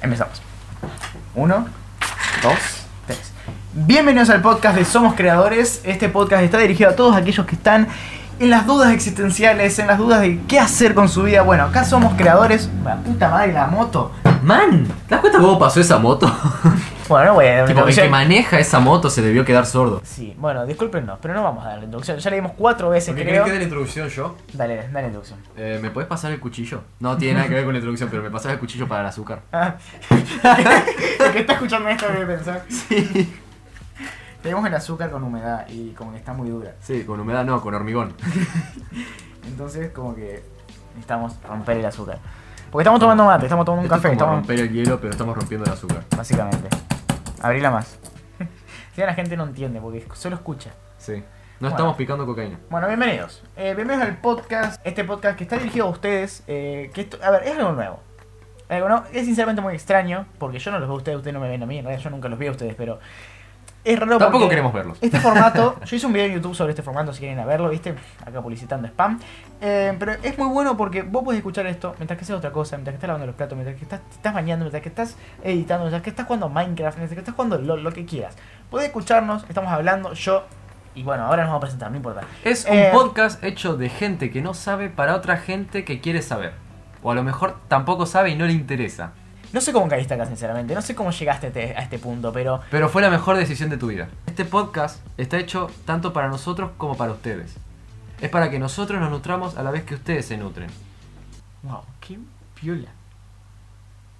Empezamos. Uno, dos, tres. Bienvenidos al podcast de Somos Creadores. Este podcast está dirigido a todos aquellos que están en las dudas existenciales, en las dudas de qué hacer con su vida. Bueno, acá somos creadores. La puta madre, la moto. Man, ¿te das cuenta cómo pasó esa moto? Bueno, no voy a dar una tipo, el que introducción. maneja esa moto se debió quedar sordo. Sí, bueno, discúlpenos, pero no vamos a dar la introducción. Ya le dimos cuatro veces, ¿Me creo. querés que dé la introducción yo? Dale, dale la introducción. Eh, ¿Me puedes pasar el cuchillo? No tiene nada que ver con la introducción, pero me pasas el cuchillo para el azúcar. Ah. el que está escuchando esto debe pensar. Sí. Tenemos el azúcar con humedad y como que está muy dura. Sí, con humedad no, con hormigón. Entonces, como que necesitamos romper el azúcar. Porque estamos tomando mate, estamos tomando un Esto es café, como estamos. romper el hielo, pero estamos rompiendo el azúcar. Básicamente. Abrila más. si la gente no entiende, porque solo escucha. Sí. No Bueno. estamos picando cocaína. Bueno, bienvenidos. Eh, bienvenidos al podcast. Este podcast que está dirigido a ustedes. eh, que esto, a ver, es algo nuevo. Algo no, es sinceramente muy extraño. Porque yo no los veo a ustedes, ustedes no me ven a mí. En realidad yo nunca los vi a ustedes, pero. Es raro Tampoco queremos verlos. Este formato, yo hice un video en YouTube sobre este formato si quieren ir a verlo, ¿viste? Acá publicitando spam. Eh, pero es muy bueno porque vos podés escuchar esto mientras que haces otra cosa, mientras que estás lavando los platos, mientras que estás, te estás bañando, mientras que estás editando, mientras que estás jugando Minecraft, mientras que estás jugando LOL, lo que quieras. Podés escucharnos, estamos hablando, yo. Y bueno, ahora nos vamos a presentar, no importa. Es un Eh, podcast hecho de gente que no sabe para otra gente que quiere saber. O a lo mejor tampoco sabe y no le interesa. No sé cómo caíste acá, sinceramente. No sé cómo llegaste a este, a este punto, pero. Pero fue la mejor decisión de tu vida. Este podcast está hecho tanto para nosotros como para ustedes. Es para que nosotros nos nutramos a la vez que ustedes se nutren. Wow, qué piola.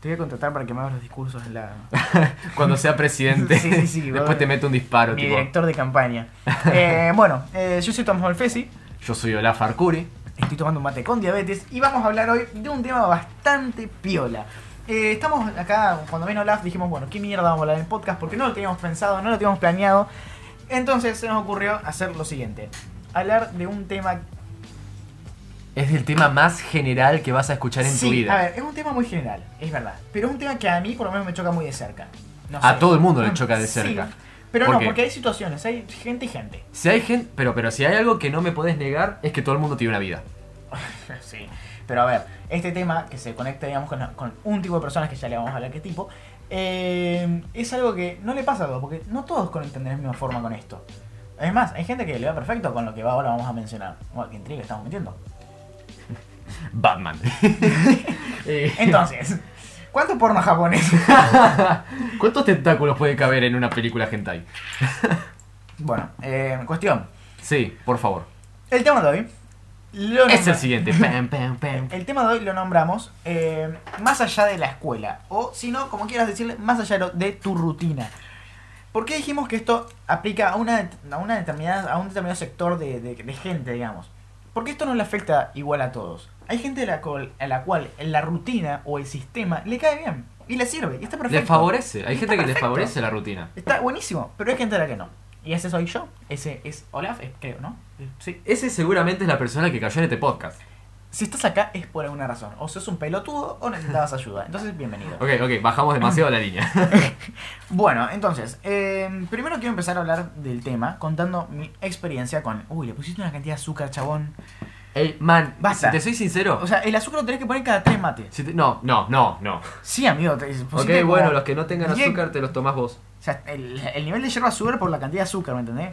Te voy a contratar para que me hagas los discursos en la. Cuando sea presidente, Sí, sí, sí, después bueno. te mete un disparo. Mi tipo, director de campaña. Eh, bueno, eh, yo soy Tomás Molfesi. Yo soy Olaf Arcuri. Estoy tomando un mate con diabetes y vamos a hablar hoy de un tema bastante piola. Eh, estamos acá, cuando vino Olaf dijimos, bueno, ¿qué mierda vamos a hablar en el podcast? Porque no lo teníamos pensado, no lo teníamos planeado. Entonces se nos ocurrió hacer lo siguiente. Hablar de un tema... Es el tema más general que vas a escuchar en sí, tu vida. a ver, es un tema muy general, es verdad. Pero es un tema que a mí por lo menos me choca muy de cerca. No A sé. todo el mundo le Mm, choca de sí, cerca. pero ¿Por no, qué? porque hay situaciones, hay gente y gente. Si hay gente, pero, pero si hay algo que no me podés negar es que todo el mundo tiene una vida. Sí, pero a ver, este tema que se conecta, digamos, con, con un tipo de personas que ya le vamos a hablar qué tipo, eh, es algo que no le pasa a todos, porque no todos conectan de la misma forma con esto. Es más, hay gente que le va perfecto con lo que ahora vamos a mencionar. Bueno, qué intriga estamos metiendo. Batman. Eh, Entonces, ¿cuánto porno japonés? ¿Cuántos tentáculos puede caber en una película hentai? bueno, eh, cuestión. Sí, por favor. El tema de hoy. Lo Es el siguiente. Pam, pam, pam. El tema de hoy lo nombramos eh, más allá de la escuela, o si no, como quieras decirle, más allá de tu rutina. ¿Por qué dijimos que esto aplica a, una, a, una determinada, a un determinado sector de, de- de gente, digamos? Porque esto no le afecta igual a todos. Hay gente a la, cual, a la cual la rutina o el sistema le cae bien y le sirve y está perfecto. Le favorece. Hay gente que le favorece la rutina. Está buenísimo, pero hay gente a la que no. Y ese soy yo, ese es Olaf, eh, creo, ¿no? Sí. Ese seguramente es la persona que cayó en este podcast. Si estás acá es por alguna razón. O sos un pelotudo o necesitabas ayuda. Entonces, bienvenido. Ok, ok, bajamos demasiado la línea. Bueno, entonces, eh, primero quiero empezar a hablar del tema contando mi experiencia con... Uy, le pusiste una cantidad de azúcar, chabón. Ey, man, Basta. si te soy sincero. O sea, el azúcar lo tenés que poner cada tres mates. si te- no, no, no, no. Sí, amigo. Te, Ok, pusiste como bueno, los que no tengan 10 azúcar te los tomás vos. O sea, el, el nivel de hierba sube por la cantidad de azúcar, ¿me entendés?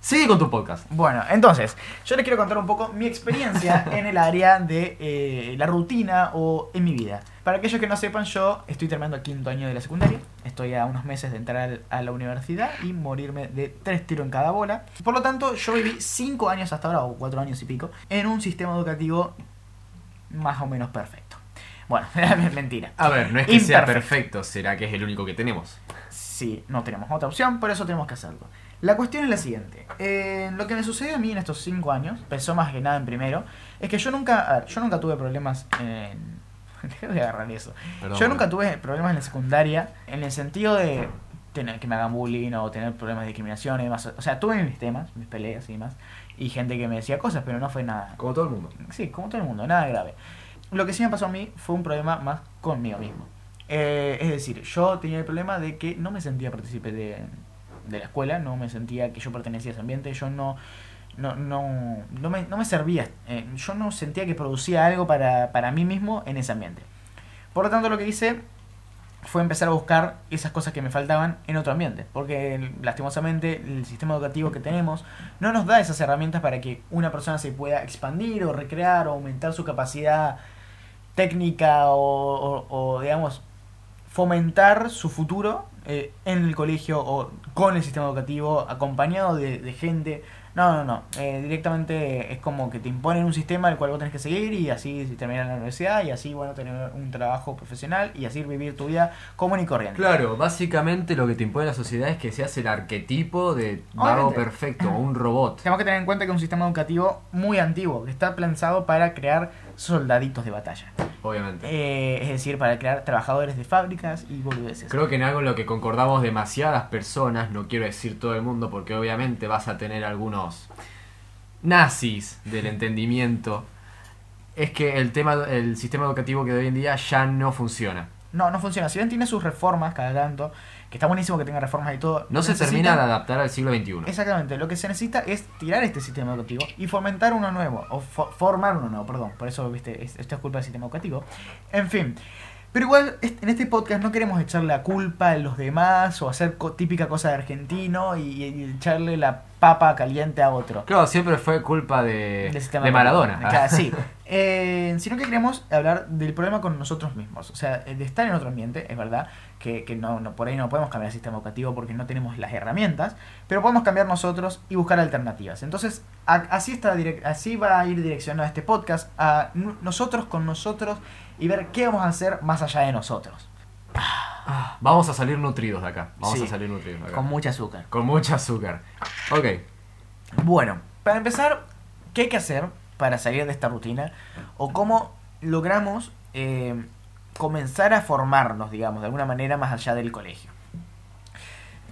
Sigue con tu podcast. Bueno, entonces, yo les quiero contar un poco mi experiencia en el área de eh, la rutina o en mi vida. Para aquellos que no sepan, yo estoy terminando el quinto año de la secundaria. Estoy a unos meses de entrar a la universidad y morirme de tres tiros en cada bola. Por lo tanto, yo viví cinco años hasta ahora, o cuatro años y pico, en un sistema educativo más o menos perfecto. Bueno, mentira. A ver, no es que sea perfecto, será que es el único que tenemos. Sí, no tenemos otra opción, por eso tenemos que hacerlo. La cuestión es la siguiente. Eh, lo que me sucedió a mí en estos cinco años, pensó más que nada en primero, es que yo nunca, a ver, yo nunca tuve problemas en... A agarrar eso. Perdón, yo nunca tuve problemas en la secundaria en el sentido de tener que me hagan bullying o tener problemas de discriminación y demás. O sea, tuve mis temas, mis peleas y demás, y gente que me decía cosas, pero no fue nada. Como todo el mundo. Sí, como todo el mundo, nada grave. Lo que sí me pasó a mí fue un problema más conmigo mismo. Eh, es decir, yo tenía el problema de que no me sentía partícipe de, de la escuela, no me sentía que yo pertenecía a ese ambiente, yo no, no, no, no, me, no me servía, eh, yo no sentía que producía algo para, para mí mismo en ese ambiente. Por lo tanto, lo que hice fue empezar a buscar esas cosas que me faltaban en otro ambiente. Porque lastimosamente el sistema educativo que tenemos no nos da esas herramientas para que una persona se pueda expandir o recrear o aumentar su capacidad técnica o, digamos fomentar su futuro eh, en el colegio o con el sistema educativo acompañado de gente. No, no, no. Eh, directamente es como que te imponen un sistema al cual vos tenés que seguir y así terminar la universidad y así, bueno, tener un trabajo profesional y así vivir tu vida común y corriente. Claro, básicamente lo que te impone la sociedad es que seas el arquetipo de vago perfecto, un robot. Tenemos que tener en cuenta que es un sistema educativo muy antiguo, que está pensado para crear soldaditos de batalla. Obviamente. Eh, es decir, para crear trabajadores de fábricas y boludeces. Creo que en algo en lo que concordamos demasiadas personas, no quiero decir todo el mundo porque obviamente vas a tener algunos nazis del entendimiento, es que el tema el sistema educativo que de hoy en día ya no funciona. No, no funciona. Si bien tiene sus reformas cada tanto, que está buenísimo que tenga reformas y todo. No se termina de adaptar al siglo XXI. Exactamente, lo que se necesita es tirar este sistema educativo y fomentar uno nuevo, o fo- formar uno nuevo, perdón, por eso, viste, es- esto es culpa del sistema educativo. En fin, pero igual en este podcast no queremos echarle la culpa a los demás o hacer co- típica cosa de argentino y, y echarle la papa caliente a otro. Claro, siempre fue culpa de, de. Maradona. Claro, sí. Eh, sino que queremos hablar del problema con nosotros mismos. O sea, de estar en otro ambiente, es verdad, que, que no, no, por ahí no podemos cambiar el sistema educativo porque no tenemos las herramientas, pero podemos cambiar nosotros y buscar alternativas. Entonces, a- así, está así va a ir direccionado este podcast, a nosotros con nosotros y ver qué vamos a hacer más allá de nosotros. Ah, Vamos a salir nutridos de acá. Vamos Sí, a salir nutridos de acá. Con mucha azúcar. Con mucho azúcar. Ok. Bueno, para empezar, ¿qué hay que hacer para salir de esta rutina? ¿O cómo logramos eh, comenzar a formarnos, digamos, de alguna manera más allá del colegio?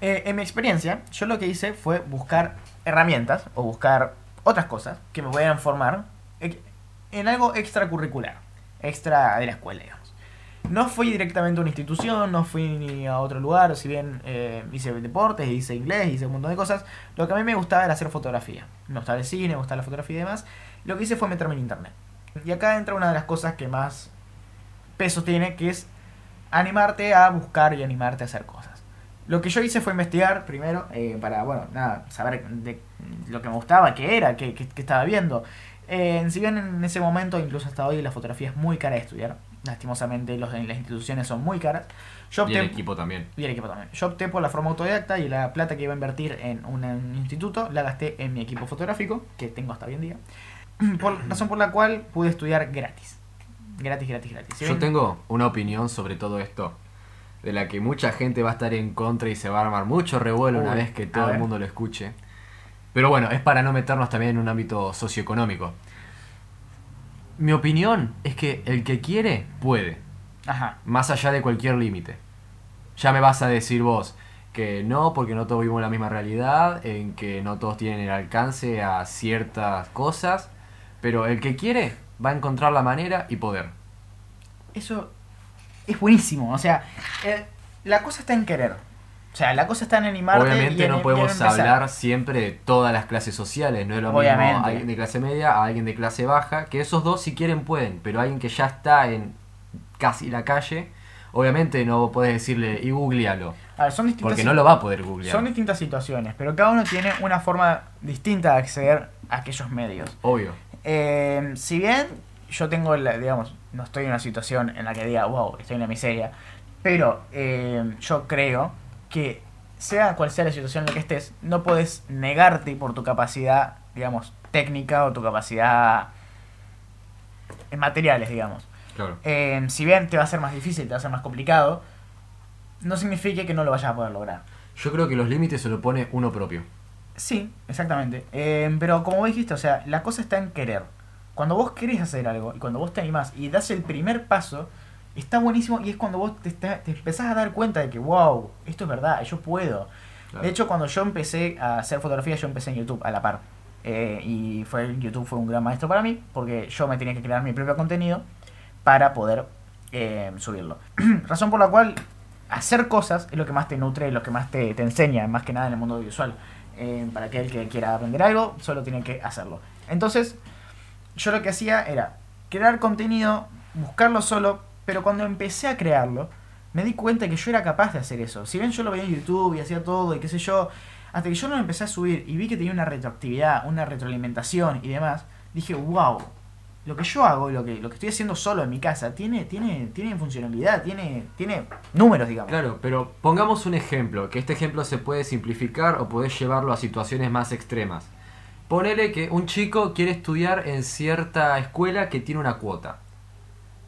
Eh, en mi experiencia, yo lo que hice fue buscar herramientas o buscar otras cosas que me puedan formar eh, en algo extracurricular, extra de la escuela, digamos. No fui directamente a una institución, no fui ni a otro lugar, si bien eh, hice deportes, hice inglés, hice un montón de cosas, lo que a mí me gustaba era hacer fotografía. Me gustaba el cine, me gustaba la fotografía y demás. Lo que hice fue meterme en internet. Y acá entra una de las cosas que más peso tiene, que es animarte a buscar y animarte a hacer cosas. Lo que yo hice fue investigar primero eh, para, bueno, nada, saber de lo que me gustaba, qué era, qué, qué- qué estaba viendo. Eh, si bien en ese momento, incluso hasta hoy, la fotografía es muy cara de estudiar. Lastimosamente, los, las instituciones son muy caras. Yo Y el opté- equipo también. y el equipo también. Yo opté por la forma autodidacta y la plata que iba a invertir en un, un instituto la gasté en mi equipo fotográfico, que tengo hasta hoy en día. Por, razón por la cual pude estudiar gratis. Gratis, gratis, gratis. Yo tengo una opinión sobre todo esto, de la que mucha gente va a estar en contra y se va a armar mucho revuelo una vez que todo el mundo lo escuche. Pero bueno, es para no meternos también en un ámbito socioeconómico. Mi opinión es que el que quiere, puede, Ajá. más allá de cualquier límite. Ya me vas a decir vos que no, porque no todos vivimos la misma realidad, en que no todos tienen el alcance a ciertas cosas, pero el que quiere va a encontrar la manera y poder. Eso es buenísimo. O sea, eh, la cosa está en querer. O sea, la cosa está en animarte. y Obviamente en- no y en podemos empezar. hablar siempre de todas las clases sociales, no es lo Obviamente. mismo alguien de clase media a alguien de clase baja, que esos dos si quieren pueden, pero alguien que ya está en casi la calle, obviamente no puedes decirle y googlealo, A ver, son distintas porque no lo va a poder googlear. Son distintas situaciones, pero cada uno tiene una forma distinta de acceder a aquellos medios. Obvio. Eh, si bien yo tengo, la, digamos, no estoy en una situación en la que diga, wow, estoy en la miseria, pero eh, yo creo que sea cual sea la situación en la que estés, no puedes negarte por tu capacidad, digamos, técnica o tu capacidad en materiales, digamos. Claro. Eh, si bien te va a ser más difícil, te va a ser más complicado, no significa que no lo vayas a poder lograr. Yo creo que los límites se lo pone uno propio. Sí, exactamente. Eh, pero como vos dijiste, o sea, la cosa está en querer. Cuando vos querés hacer algo y cuando vos te animás y das el primer paso, está buenísimo y es cuando vos te, empezás a dar cuenta de que, wow, esto es verdad, yo puedo. Claro. De hecho, cuando yo empecé a hacer fotografía, yo empecé en YouTube a la par. Eh, y fue YouTube fue un gran maestro para mí, porque yo me tenía que crear mi propio contenido para poder eh, subirlo. Razón por la cual hacer cosas es lo que más te nutre, es lo que más te, te enseña, más que nada en el mundo audiovisual. Eh, para aquel que quiera aprender algo, solo tiene que hacerlo. Entonces, yo lo que hacía era crear contenido, buscarlo solo, pero cuando empecé a crearlo, me di cuenta que yo era capaz de hacer eso. Si bien yo lo veía en YouTube y hacía todo y qué sé yo, hasta que yo lo empecé a subir y vi que tenía una retroactividad, una retroalimentación y demás, dije, wow, lo que yo hago y lo que, lo que estoy haciendo solo en mi casa tiene, tiene, tiene funcionalidad, tiene, tiene números, digamos. Claro, pero pongamos un ejemplo, que este ejemplo se puede simplificar o podés llevarlo a situaciones más extremas. Ponele que un chico quiere estudiar en cierta escuela que tiene una cuota.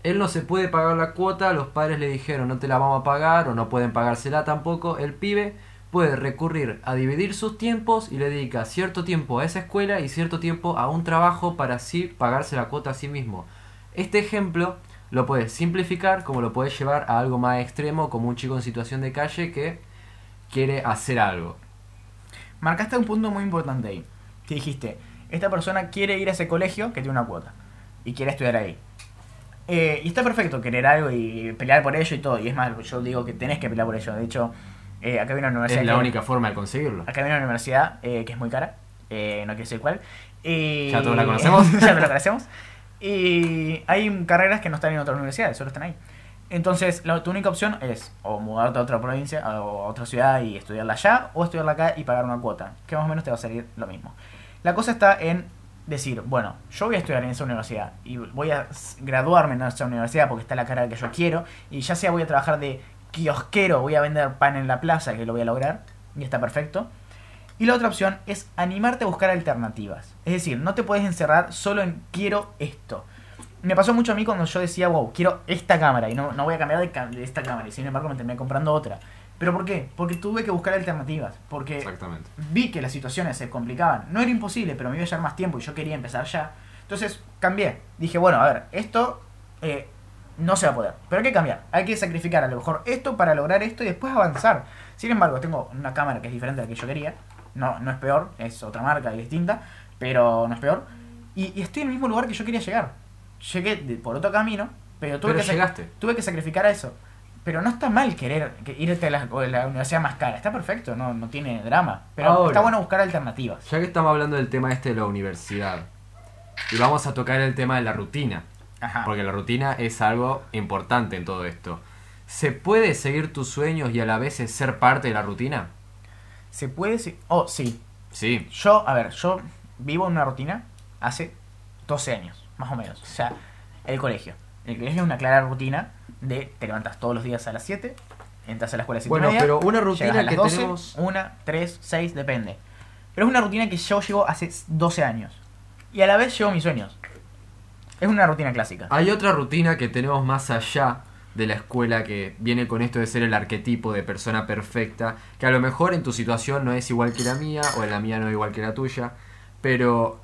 Él no se puede pagar la cuota, los padres le dijeron no te la vamos a pagar o no pueden pagársela tampoco. El pibe puede recurrir a dividir sus tiempos y le dedica cierto tiempo a esa escuela y cierto tiempo a un trabajo para así pagarse la cuota a sí mismo. Este ejemplo lo puedes simplificar como lo puedes llevar a algo más extremo como un chico en situación de calle que quiere hacer algo. Marcaste un punto muy importante ahí. Que dijiste, esta persona quiere ir a ese colegio que tiene una cuota y quiere estudiar ahí. Eh, y está perfecto querer algo y pelear por ello y todo. Y es más, yo digo que tenés que pelear por ello. De hecho, eh, acá viene una universidad. Es la que- única forma de conseguirlo. Acá viene una universidad eh, que es muy cara. eh, no quiero decir cuál. Y... Ya todos la conocemos. ya todos la conocemos. Y hay carreras que no están en otras universidades, solo están ahí. Entonces, la, tu única opción es o mudarte a otra provincia o a otra ciudad y estudiarla allá, o estudiarla acá y pagar una cuota, que más o menos te va a salir lo mismo. La cosa está en decir, bueno, yo voy a estudiar en esa universidad y voy a graduarme en esa universidad porque está la carrera que yo quiero, y ya sea voy a trabajar de kiosquero, voy a vender pan en la plaza, que lo voy a lograr, y está perfecto. Y la otra opción es animarte a buscar alternativas. Es decir, no te puedes encerrar solo en quiero esto. Me pasó mucho a mí cuando yo decía, wow, quiero esta cámara y no, no voy a cambiar de, de esta cámara. Y sin embargo me terminé comprando otra. ¿Pero por qué? Porque tuve que buscar alternativas. Porque Exactamente. vi que las situaciones se complicaban. No era imposible, pero me iba a llevar más tiempo y yo quería empezar ya. Entonces cambié. Dije, bueno, a ver, esto eh, no se va a poder. Pero hay que cambiar. Hay que sacrificar a lo mejor esto para lograr esto y después avanzar. Sin embargo, tengo una cámara que es diferente a la que yo quería. No, no es peor, es otra marca y distinta, pero no es peor. Y, y estoy en el mismo lugar que yo quería llegar. Llegué de- por otro camino, pero tuve, Pero que, llegaste. tuve que sacrificar a eso. Pero no está mal querer que irte a la, a la universidad más cara. Está perfecto, no, no tiene drama. Pero Ahora. está bueno buscar alternativas. Ya que estamos hablando del tema este de la universidad, y vamos a tocar el tema de la rutina, Ajá. porque la rutina es algo importante en todo esto. ¿Se puede seguir tus sueños y a la vez ser parte de la rutina? ¿Se puede? Sí. Oh, sí. Sí. Yo, a ver, yo vivo en una rutina hace 12 años, más o menos. O sea, el colegio. El colegio es una clara rutina de te levantas todos los días a las 7, entras a la escuela a las 7 Bueno, y media, pero una rutina a las que 12, tenemos... 1, 3, 6, depende. Pero es una rutina que yo llevo hace 12 años. Y a la vez llevo mis sueños. Es una rutina clásica. Hay otra rutina que tenemos más allá de la escuela que viene con esto de ser el arquetipo de persona perfecta, que a lo mejor en tu situación no es igual que la mía o en la mía no es igual que la tuya, pero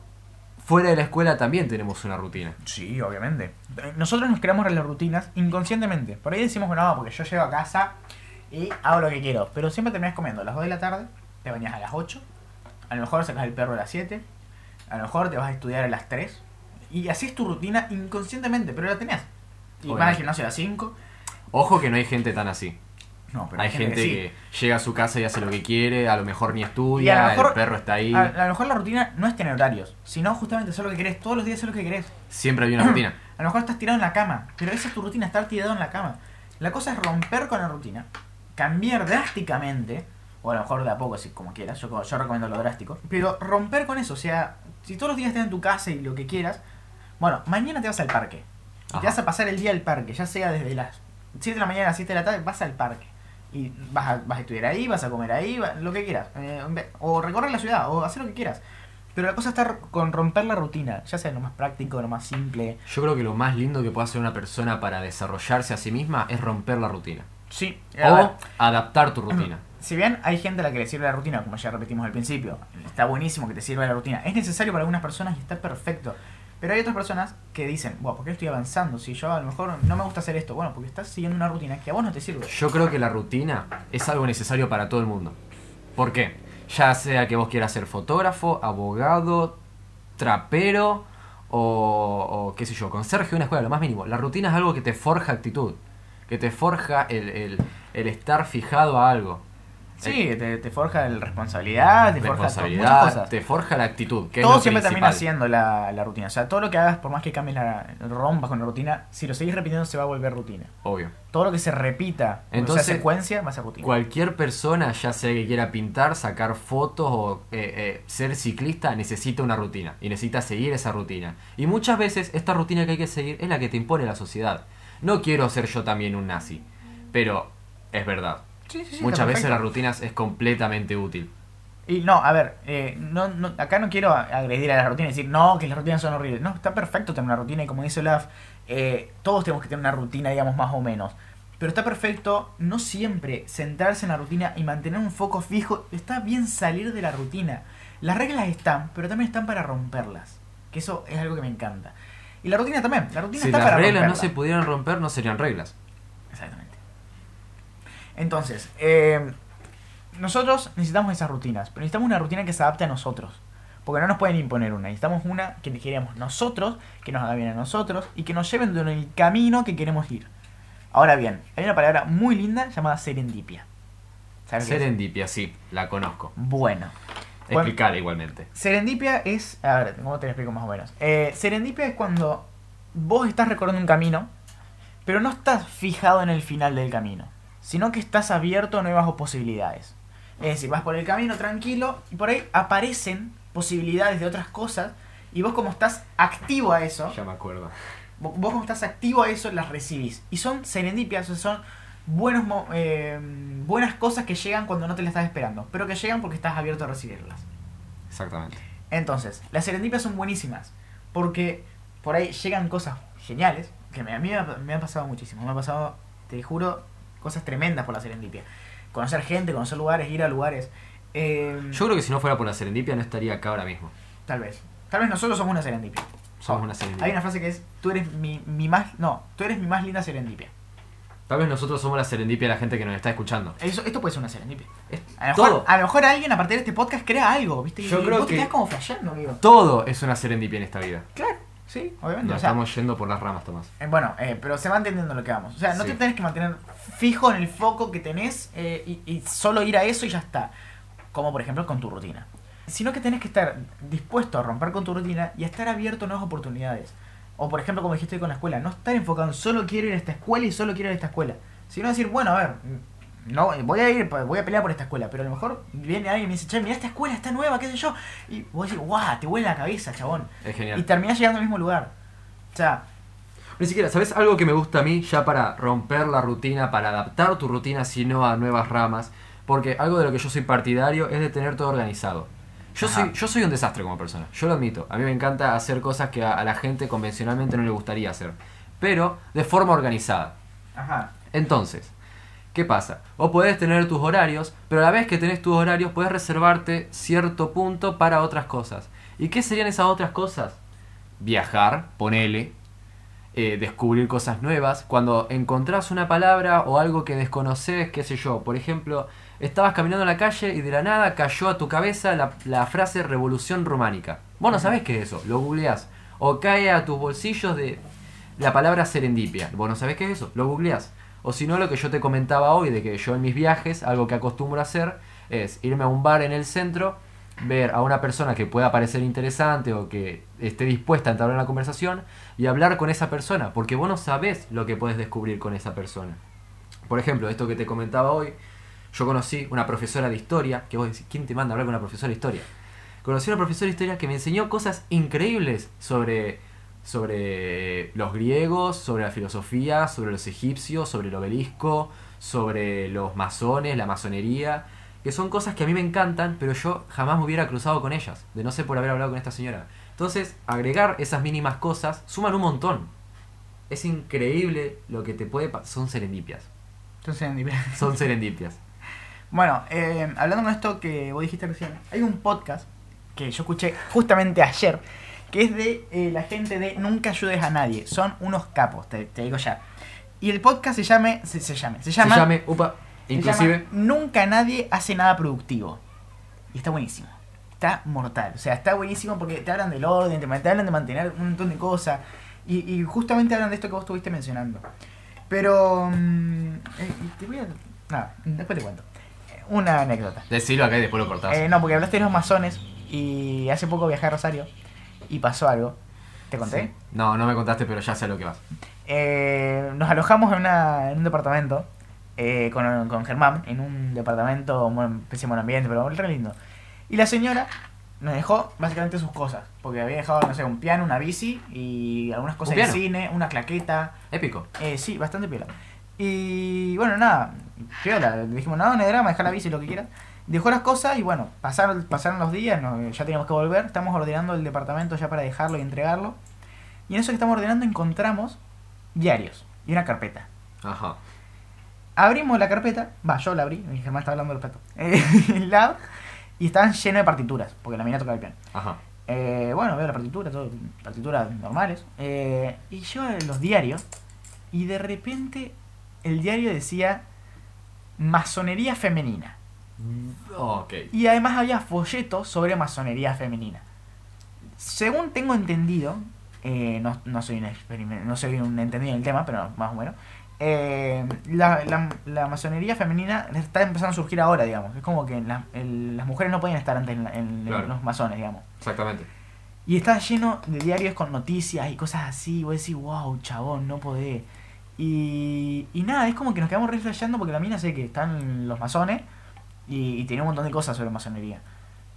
fuera de la escuela también tenemos una rutina. Sí, obviamente. Nosotros nos creamos las rutinas inconscientemente. Por ahí decimos que no, porque yo llego a casa y hago lo que quiero. Pero siempre terminas comiendo a las 2 de la tarde, te bañas a las 8, a lo mejor sacas el perro a las 7, a lo mejor te vas a estudiar a las 3. Y así es tu rutina inconscientemente, pero la tenés. Y vas al Obviamente. gimnasio a las 5. Ojo que no hay gente tan así. No, pero hay gente que llega a su casa y hace lo que quiere, a lo mejor ni Y a estudia, lo mejor- el perro está ahí. A, a lo mejor la rutina no es tener horarios, sino justamente hacer lo que querés. Todos los días hacer lo que querés. Siempre hay una rutina. A lo mejor estás tirado en la cama, pero esa es tu rutina, estar tirado en la cama. La cosa es romper con la rutina, cambiar drásticamente, o a lo mejor de a poco, así como quieras, yo, yo recomiendo lo drástico, pero romper con eso, o sea, si todos los días estás en tu casa y lo que quieras, bueno, mañana te vas al parque, y te vas a pasar el día al parque, ya sea desde las 7 de la mañana a las 7 de la tarde, vas al parque. Y vas a, vas a estudiar ahí, vas a comer ahí, va- lo que quieras. eh, o recorrer la ciudad, o hacer lo que quieras. Pero la cosa está con romper la rutina, ya sea lo más práctico, lo más simple, Yo creo que lo más lindo que puede hacer una persona para desarrollarse a sí misma es romper la rutina. Sí, ver, O adaptar tu rutina. si bien hay gente a la que le sirve la rutina, como ya repetimos al principio, está buenísimo que te sirva la rutina, es necesario para algunas personas y está perfecto. Pero hay otras personas que dicen, bueno, ¿por qué estoy avanzando? Si yo a lo mejor no me gusta hacer esto, bueno, porque estás siguiendo una rutina que a vos no te sirve. Yo creo que la rutina es algo necesario para todo el mundo. ¿Por qué? Ya sea que vos quieras ser fotógrafo, abogado, trapero o, o qué sé yo, conserje de una escuela, lo más mínimo. La rutina es algo que te forja actitud, que te forja el, el- el estar fijado a algo. Sí, te, te forja el responsabilidad, te forja to- muchas responsabilidad, cosas. te forja la actitud, que todo es lo siempre termina siendo la, la rutina. O sea, todo lo que hagas, por más que cambies la rompas con la rutina, si lo seguís repitiendo se va a volver rutina. Obvio. Todo lo que se repita, Entonces, sea, secuencia, va a ser rutina. Cualquier persona, ya sea que quiera pintar, sacar fotos o eh, eh, ser ciclista, necesita una rutina y necesita seguir esa rutina. Y muchas veces esta rutina que hay que seguir es la que te impone la sociedad. No quiero ser yo también un nazi, pero es verdad. Sí, sí, sí, está Muchas veces las rutinas es completamente útil. Y no, a ver, eh, no, no, acá no quiero agredir a las rutinas y decir, no, que las rutinas son horribles. No, está perfecto tener una rutina y como dice Olaf, eh, todos tenemos que tener una rutina, digamos, más o menos. Pero está perfecto no siempre centrarse en la rutina y mantener un foco fijo. Está bien salir de la rutina. Las reglas están, pero también están para romperlas. Que eso es algo que me encanta. Y la rutina también. La rutina Si está las para reglas no se pudieran romper, no serían reglas. Exactamente. Entonces, eh, nosotros necesitamos esas rutinas, pero necesitamos una rutina que se adapte a nosotros. Porque no nos pueden imponer una, necesitamos una que queremos nosotros, que nos haga bien a nosotros y que nos lleven en el camino que queremos ir. Ahora bien, hay una palabra muy linda llamada serendipia. Serendipia, sí, la conozco. Bueno. Bueno, Explicar igualmente. Serendipia es. A ver, ¿cómo te lo explico más o menos? Eh, serendipia es cuando vos estás recorriendo un camino, pero no estás fijado en el final del camino, sino que estás abierto a nuevas posibilidades. Es decir, vas por el camino tranquilo y por ahí aparecen posibilidades de otras cosas y vos como estás activo a eso, Ya me acuerdo. vos vos como estás activo a eso las recibís. Y son serendipias, o sea, son buenos, eh, buenas cosas que llegan cuando no te las estás esperando, pero que llegan porque estás abierto a recibirlas. Exactamente. Entonces, las serendipias son buenísimas. Porque por ahí llegan cosas geniales. Que me- a mí me ha, me ha pasado muchísimo. Me ha pasado, te juro, cosas tremendas por la serendipia. Conocer gente, conocer lugares, ir a lugares. Eh, Yo creo que si no fuera por la serendipia no estaría acá ahora mismo. Tal vez. Tal vez nosotros somos una serendipia. Somos Oh, una serendipia. Hay una frase que es, tú eres mi, mi más... No, tú eres mi más linda serendipia. Tal vez nosotros somos la serendipia de la gente que nos está escuchando. Eso, esto puede ser una serendipia. Es A lo, mejor, todo. a lo mejor alguien a partir de este podcast crea algo, ¿viste? Yo y creo vos te que- quedás como flasheando, amigo. Todo es una serendipia en esta vida. Claro, sí, obviamente. Nos o sea, estamos yendo por las ramas, Tomás. Eh, bueno, eh, pero se va entendiendo lo que vamos. O sea, no Sí. te tenés que mantener fijo en el foco que tenés eh, y, y solo ir a eso y ya está. Como por ejemplo con tu rutina. Sino que tenés que estar dispuesto a romper con tu rutina y a estar abierto a nuevas oportunidades. O por ejemplo, como dijiste hoy con la escuela, no estar enfocado en solo quiero ir a esta escuela y solo quiero ir a esta escuela. Sino decir, bueno, a ver, no, voy a ir, voy a pelear por esta escuela, pero a lo mejor viene alguien y me dice, che, mira esta escuela, está nueva, qué sé yo. Y vos decís, guau, te vuela la cabeza, chabón. Es Y genial. terminás llegando al mismo lugar. O sea, Ni siquiera, ¿sabes algo que me gusta a mí ya para romper la rutina, para adaptar tu rutina sino a nuevas ramas? Porque algo de lo que yo soy partidario es de tener todo organizado. Yo Ajá. soy, yo soy un desastre como persona, yo lo admito. A mí me encanta hacer cosas que a, a la gente convencionalmente no le gustaría hacer. Pero de forma organizada. ajá. Entonces, ¿qué pasa? Vos podés tener tus horarios, pero a la vez que tenés tus horarios podés reservarte cierto punto para otras cosas. ¿Y qué serían esas otras cosas? Viajar, ponele, eh, descubrir cosas nuevas. Cuando encontrás una palabra o algo que desconoces, qué sé yo, por ejemplo, estabas caminando en la calle y de la nada cayó a tu cabeza la, la frase revolución románica. Vos no sabés qué es eso, lo googleás. O cae a tus bolsillos de la palabra serendipia. Vos no sabés qué es eso, lo googleás. O si no, lo que yo te comentaba hoy, de que yo en mis viajes, algo que acostumbro a hacer, es irme a un bar en el centro, ver a una persona que pueda parecer interesante o que esté dispuesta a entrar en la conversación y hablar con esa persona, porque vos no sabés lo que puedes descubrir con esa persona. Por ejemplo, esto que te comentaba hoy, yo conocí una profesora de historia, que vos decís, ¿quién te manda a hablar con una profesora de historia? Conocí una profesora de historia que me enseñó cosas increíbles sobre, sobre los griegos, sobre la filosofía, sobre los egipcios, sobre el obelisco, sobre los masones, la masonería, que son cosas que a mí me encantan, pero yo jamás me hubiera cruzado con ellas, de no ser por haber hablado con esta señora. Entonces, agregar esas mínimas cosas suman un montón. Es increíble lo que te puede pasar. Son serendipias. Entonces, Son serendipias. bueno, eh, hablando con esto que vos dijiste recién, hay un podcast que yo escuché justamente ayer, que es de eh, la gente de Nunca ayudes a nadie. Son unos capos, te, te digo ya. Y el podcast se llame, se, se llame, se llama, Se llame, upa, se inclusive, llama Nunca nadie hace nada productivo. Y está buenísimo. Está mortal. O sea, está buenísimo porque te hablan del orden, te, te hablan de mantener un montón de cosas. Y, y justamente hablan de esto que vos estuviste mencionando. Pero... mm, eh, te voy a... Nada, después te cuento. Una anécdota. Decilo acá y después lo cortás. Eh, no, porque hablaste de los masones y hace poco viajé a Rosario y pasó algo. ¿Te conté? Sí. No, no me contaste, pero ya sé a lo que vas. Eh, nos alojamos en, una, en un departamento eh, con, con Germán, en un departamento muy pésimo en ambiente, pero re lindo. Y la señora nos dejó básicamente sus cosas, porque había dejado, no sé, un piano, una bici y algunas cosas de cine, una claqueta. Épico. Eh, sí, bastante piola. Y bueno, nada, piola. Dijimos, no, no hay drama, deja la bici, lo que quieras. Dejó las cosas y bueno, pasaron, pasaron los días, no, ya teníamos que volver. Estamos ordenando el departamento ya para dejarlo y entregarlo. Y en eso que estamos ordenando encontramos diarios y una carpeta. Ajá. Abrimos la carpeta, va, yo la abrí, mi Germán estaba hablando del plato. Eh, la- y estaban llenos de partituras, porque la mina tocaba el piano. Ajá. Eh, bueno, veo la partitura, todo, partituras normales. Eh, y yo los diarios, y de repente el diario decía masonería femenina. Y además había folletos sobre masonería femenina. Según tengo entendido, eh, no, no soy un no soy un entendido en el tema, pero más o menos. eh, la, la- la masonería femenina está empezando a surgir ahora, digamos. Es como que la- el- las mujeres no podían estar antes en, la- en Claro. los masones, digamos. Exactamente. Y está lleno de diarios con noticias y cosas así. Y vos decís, wow, chabón, no podés. Y, y nada, es como que nos quedamos reflejando porque la mina sé que están los masones y, y tenía un montón de cosas sobre masonería.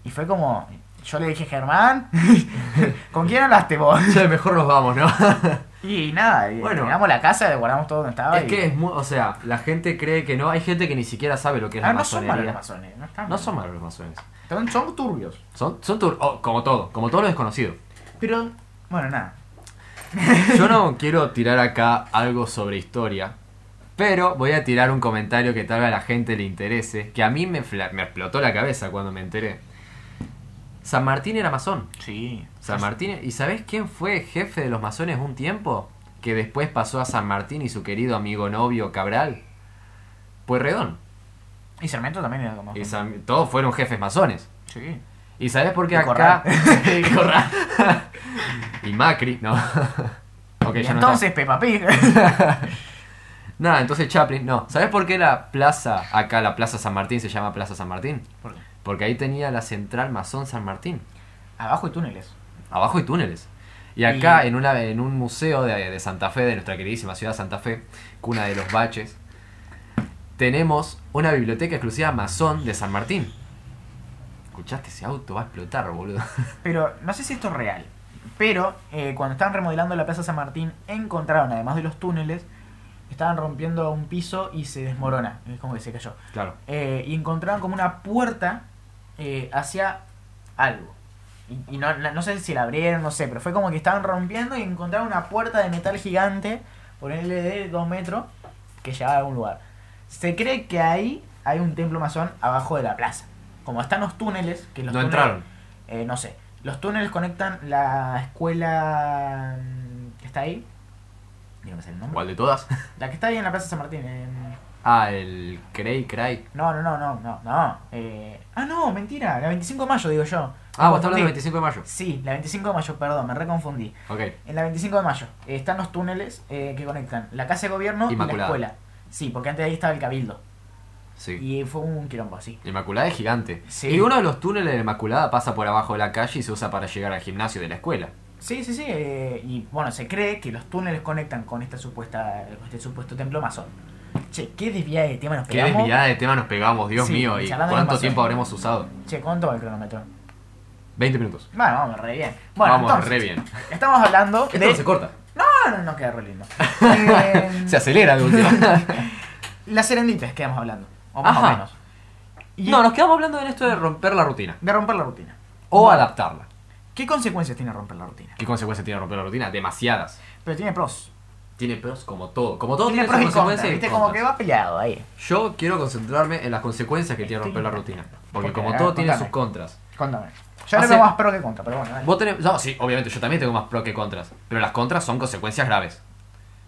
Y fue como, yo le dije, Germán, ¿con quién hablaste vos? Che, mejor nos vamos, ¿no? Y nada, Bueno. a la casa, guardamos todo donde estaba. es y- que es muy. O sea, la gente cree que no. Hay gente que ni siquiera sabe lo que es Ah, la no son malos masonería. los masones, no están No son malos los masones. Son, son turbios. Son, son tur- oh, como todo, como todo lo desconocido. Pero, bueno, nada. Yo no quiero tirar acá algo sobre historia, pero voy a tirar un comentario que tal vez a la gente le interese, que a mí me, explotó la cabeza cuando me enteré. San Martín era masón. Sí. San Martín, ¿y sabés quién fue jefe de los masones un tiempo? Que después pasó a San Martín y su querido amigo novio Cabral. Pueyrredón. Y Sarmiento también era como. Y San- todos fueron jefes masones. Sí. ¿Y sabés por qué Y acá? Corral. y Macri, no. y no entonces Peppa Pig. Nada, entonces Chaplin, no. ¿Sabes por qué la plaza, acá la Plaza San Martín se llama Plaza San Martín? ¿Por qué? Porque ahí tenía la central masón San Martín. Abajo hay túneles. Abajo hay túneles. Y acá Y- en, una, en un museo de, de Santa Fe, de nuestra queridísima ciudad de Santa Fe, cuna de los baches, tenemos una biblioteca exclusiva masón de San Martín. ¿Escuchaste ese auto? Va a explotar, boludo. Pero no sé si esto es real. Pero eh, cuando estaban remodelando la Plaza San Martín, encontraron, además de los túneles, estaban rompiendo un piso y se desmorona. Es como que se cayó. Claro. Eh, y encontraron como una puerta eh, hacia algo. Y, y no, no- no sé si la abrieron, no sé, pero fue como que estaban rompiendo y encontraron una puerta de metal gigante, ponerle de 2 metros, que llevaba a algún lugar. Se cree que ahí hay un templo masón abajo de la plaza. Como están los túneles, que los No túneles- entraron. eh, no sé. Los túneles conectan la escuela mm, que está ahí. El nombre. ¿Cuál de todas? La que está ahí en la Plaza San Martín. en- Ah, el Cray Cray. No, no, no, no, no, no. Eh... Ah, no, mentira. La 25 de mayo, digo yo. Ah, vos estás hablando del 25 de mayo. Sí, la 25 de mayo, perdón, me reconfundí. Ok. En la 25 de mayo eh, están los túneles eh, que conectan la casa de gobierno y la Inmaculada. escuela. Sí, porque antes de ahí estaba el cabildo. Sí. Y fue un quilombo así. Inmaculada es gigante. Sí. Y uno de los túneles de Inmaculada pasa por abajo de la calle y se usa para llegar al gimnasio de la escuela. Sí, sí, sí. eh, y bueno, se cree que los túneles conectan con esta supuesta, este supuesto templo masón. Che, qué desviada de tema nos Qué pegamos. desviada de tema nos pegamos, Dios Sí, mío. ¿Y de cuánto tiempo habremos usado? Che, ¿cuánto va el cronómetro? 20 minutos. Bueno, vamos, re bien. Bueno, Vamos entonces, re bien. Estamos hablando Esto de... no se corta. No, no, no queda re lindo. Eh, Se acelera de última. Las serenditas quedamos hablando. O más Ajá. o menos. Y no, nos quedamos hablando en esto de romper la rutina. De romper la rutina. O adaptarla. ¿Qué consecuencias tiene romper la rutina? ¿Qué consecuencias tiene romper la rutina? Demasiadas. Pero tiene pros. Tiene pros como todo. Como todo tiene tiene, pros y contras. consecuencias y Viste como que contras. va peleado ahí. Yo quiero concentrarme en las consecuencias que tiene romper la rutina. Porque Porque, como ver, todo tiene sus contras. Contame. Yo le veo más pro que contra, pero bueno. Vos tenés, no, sí, obviamente, yo también tengo más pro que contras. Pero las contras son consecuencias graves.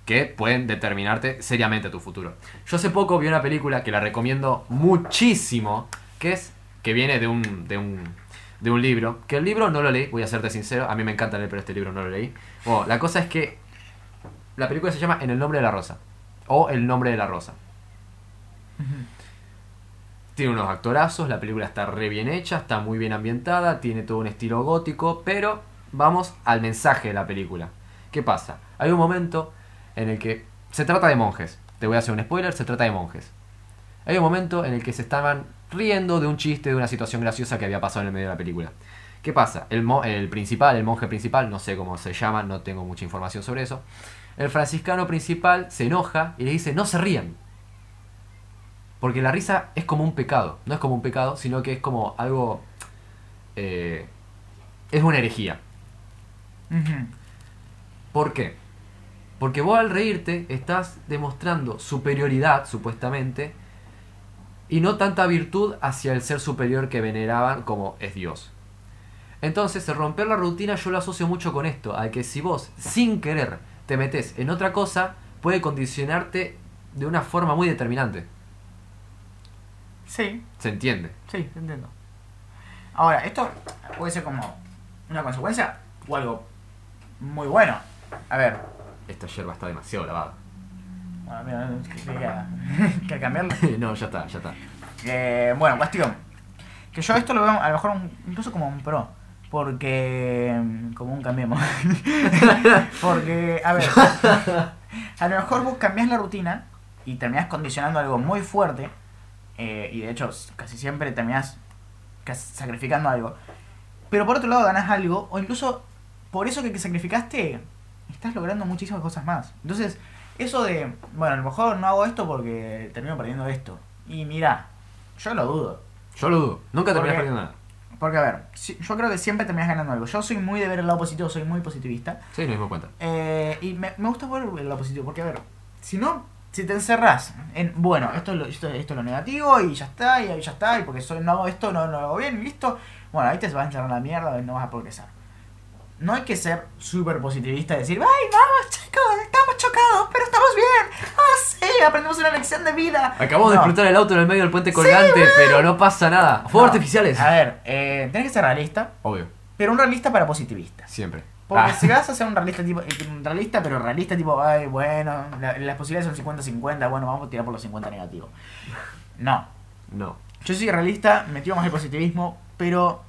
Que pueden determinarte seriamente tu futuro. Yo hace poco vi una película que la recomiendo muchísimo. Que es. Que viene de un. de un. De un libro. Que el libro no lo leí, voy a serte sincero. A mí me encanta leer, pero este libro no lo leí. Bueno, la cosa es que. La película se llama En el nombre de la rosa. O El nombre de la rosa. Tiene unos actorazos, la película está re bien hecha, está muy bien ambientada, tiene todo un estilo gótico, pero vamos al mensaje de la película. ¿Qué pasa? Hay un momento en el que se trata de monjes. Te voy a hacer un spoiler, se trata de monjes. Hay un momento en el que se estaban riendo de un chiste, de una situación graciosa que había pasado en el medio de la película. ¿Qué pasa? El, mo- el principal, el monje principal, no sé cómo se llama, no tengo mucha información sobre eso. El franciscano principal se enoja y le dice, no se rían. Porque la risa es como un pecado. No es como un pecado, sino que es como algo... eh, es una herejía. ¿Por qué? Porque vos al reírte estás demostrando superioridad, supuestamente, y no tanta virtud hacia el ser superior que veneraban como es Dios. Entonces, el romper la rutina yo lo asocio mucho con esto, a que si vos, sin querer, te metes en otra cosa, puede condicionarte de una forma muy determinante. Sí, ¿Se entiende? sí, entiendo. Ahora, esto puede ser como una consecuencia o algo muy bueno. A ver, Esta yerba está demasiado lavada. Bueno, mira, que, cambiarlo. no, ya está, ya está. Eh, bueno, cuestión. Que yo esto lo veo a lo mejor un- incluso como un pro. Porque. mm, Como un cambiemos. porque, a ver. A lo mejor vos cambiás la rutina y terminás condicionando algo muy fuerte. eh, y de hecho, casi siempre terminás sacrificando algo. Pero por otro lado, ganás algo. O incluso por eso que sacrificaste, estás logrando muchísimas cosas más. Entonces, eso de. Bueno, a lo mejor no hago esto porque termino perdiendo esto. Y mira, yo lo dudo. Yo lo dudo. Nunca terminas perdiendo nada. Porque, a ver, si- yo creo que siempre terminas ganando algo. Yo soy muy de ver el lado positivo, soy muy positivista. Sí, nos dimos cuenta. Eh, y me, me gusta ver el lado positivo, porque, a ver, si no, si te encerrás en, bueno, esto es lo, esto, esto es lo negativo y ya está, y ya está, y porque soy, no hago esto, no, no lo hago bien, y listo, bueno, ahí te vas a encerrar en la mierda y no vas a progresar. No hay que ser súper positivista y decir, ay, vamos chicos, estamos chocados, pero estamos bien. Ah, sí, aprendemos una lección de vida. Acabamos de explotar el auto en el medio del puente colgante, pero no pasa nada. Fuegos No. artificiales. A ver, eh, tenés que ser realista, Obvio, pero un realista para positivistas. siempre. Porque Ah, si vas a ser un realista tipo, eh, un realista, pero realista tipo, ay, bueno, la- las posibilidades son 50-50, bueno, vamos a tirar por los 50 negativos. No. No. Yo soy realista, metido más el positivismo, pero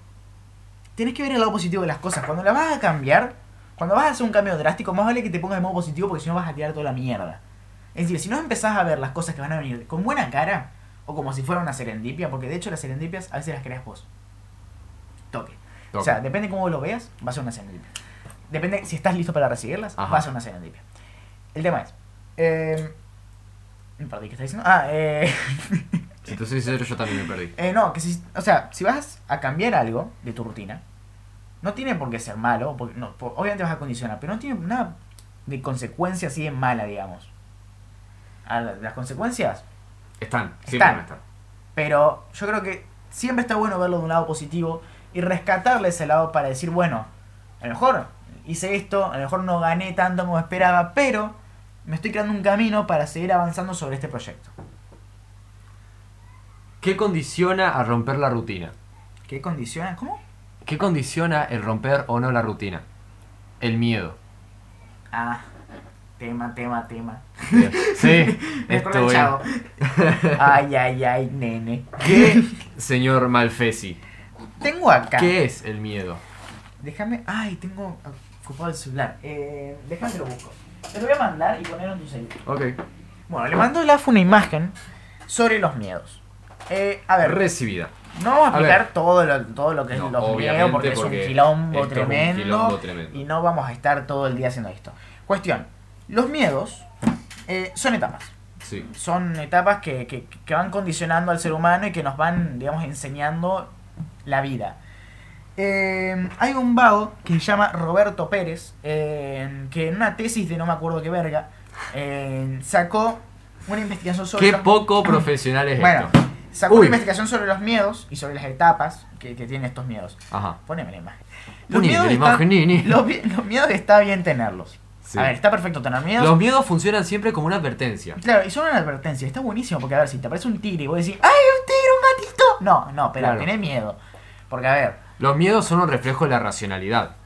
tienes que ver el lado positivo de las cosas. Cuando las vas a cambiar, cuando vas a hacer un cambio drástico, más vale que te pongas de modo positivo porque si no vas a tirar toda la mierda. Es decir, si no empezás a ver las cosas que van a venir con buena cara, o como si fuera una serendipia, porque de hecho las serendipias a veces las creas vos. Toque. O sea, depende cómo lo veas, va a ser una serendipia. Depende si estás listo para recibirlas, Ajá. va a ser una serendipia. El tema es. Eh, perdí, ¿qué está diciendo? Ah, eh. Si te soy sincero, yo también me perdí. eh, no, que si. O sea, si vas a cambiar algo de tu rutina, no tiene por qué ser malo, porque no, por- obviamente vas a condicionar, pero no tiene nada de consecuencia así de mala, digamos. A la- las consecuencias, Están, siempre Están. estar. pero yo creo que siempre está bueno verlo de un lado positivo y rescatarle ese lado para decir, bueno, a lo mejor hice esto, a lo mejor no gané tanto como esperaba, pero me estoy creando un camino para seguir avanzando sobre este proyecto. ¿Qué condiciona a romper la rutina? ¿Qué condiciona? ¿Cómo? ¿Qué condiciona el romper o no la rutina? El miedo. Ah, tema, tema, tema. Sí, del estoy. chavo. Ay, ay, ay, nene. ¿Qué, señor Malfesi? Tengo acá. ¿Qué es el miedo? Déjame. Ay, tengo ocupado el celular. Eh, déjame que lo busco. Te lo voy a mandar y ponerlo en tu celular. Ok. Bueno, le mando el AFU una imagen sobre los miedos. Eh, a ver, Recibida. no vamos a explicar todo lo, todo lo que No, es los miedos porque es un quilombo esto es un tremendo, quilombo tremendo. y no vamos a estar todo el día haciendo esto. Cuestión, los miedos eh, son etapas. Sí. son etapas que, que, que van condicionando al ser humano y que nos van, digamos, enseñando la vida. Eh, hay un vago que se llama Roberto Pérez, eh, que en una tesis de no me acuerdo qué verga, sacó una investigación sobre... Qué poco profesional es Bueno, esto. Sacó Uy. una investigación sobre los miedos y sobre las etapas que, que tienen estos miedos. Ajá. Poneme la imagen. Poneme la están- imagen, nini. los, los miedos está bien tenerlos. Sí. A ver, está perfecto tener miedos. Los miedos funcionan siempre como una advertencia. Claro, y son una advertencia. Está buenísimo porque, a ver, si te aparece un tigre y vos decís, ¡ay, un tigre, un gatito! No, no, pero Claro. tenés miedo. Porque, a ver, Los miedos son un reflejo de la racionalidad,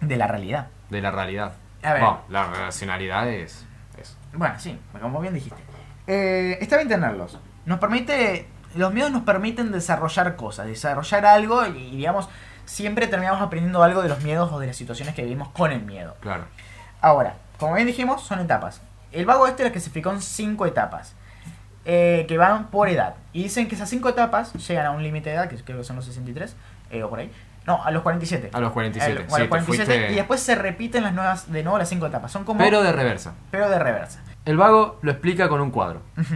de la realidad. de la realidad. A ver. Bueno, la racionalidad es eso. Bueno, sí, como bien dijiste. Eh, está bien tenerlos. Nos permite los miedos nos permiten desarrollar cosas, desarrollar algo y, digamos, siempre terminamos aprendiendo algo de los miedos o de las situaciones que vivimos con el miedo. Claro. Ahora, como bien dijimos, son etapas. El vago este lo clasificó en cinco etapas. eh, que van por edad. Y dicen que esas cinco etapas llegan a un límite de edad, que creo que son los 63, eh, o por ahí. No, a los 47. A los 47. A los sí, te 47 fuiste- y después se repiten las nuevas, de nuevo las cinco etapas. Son como... Pero de reversa. pero de reversa. El vago lo explica con un cuadro. Ujú.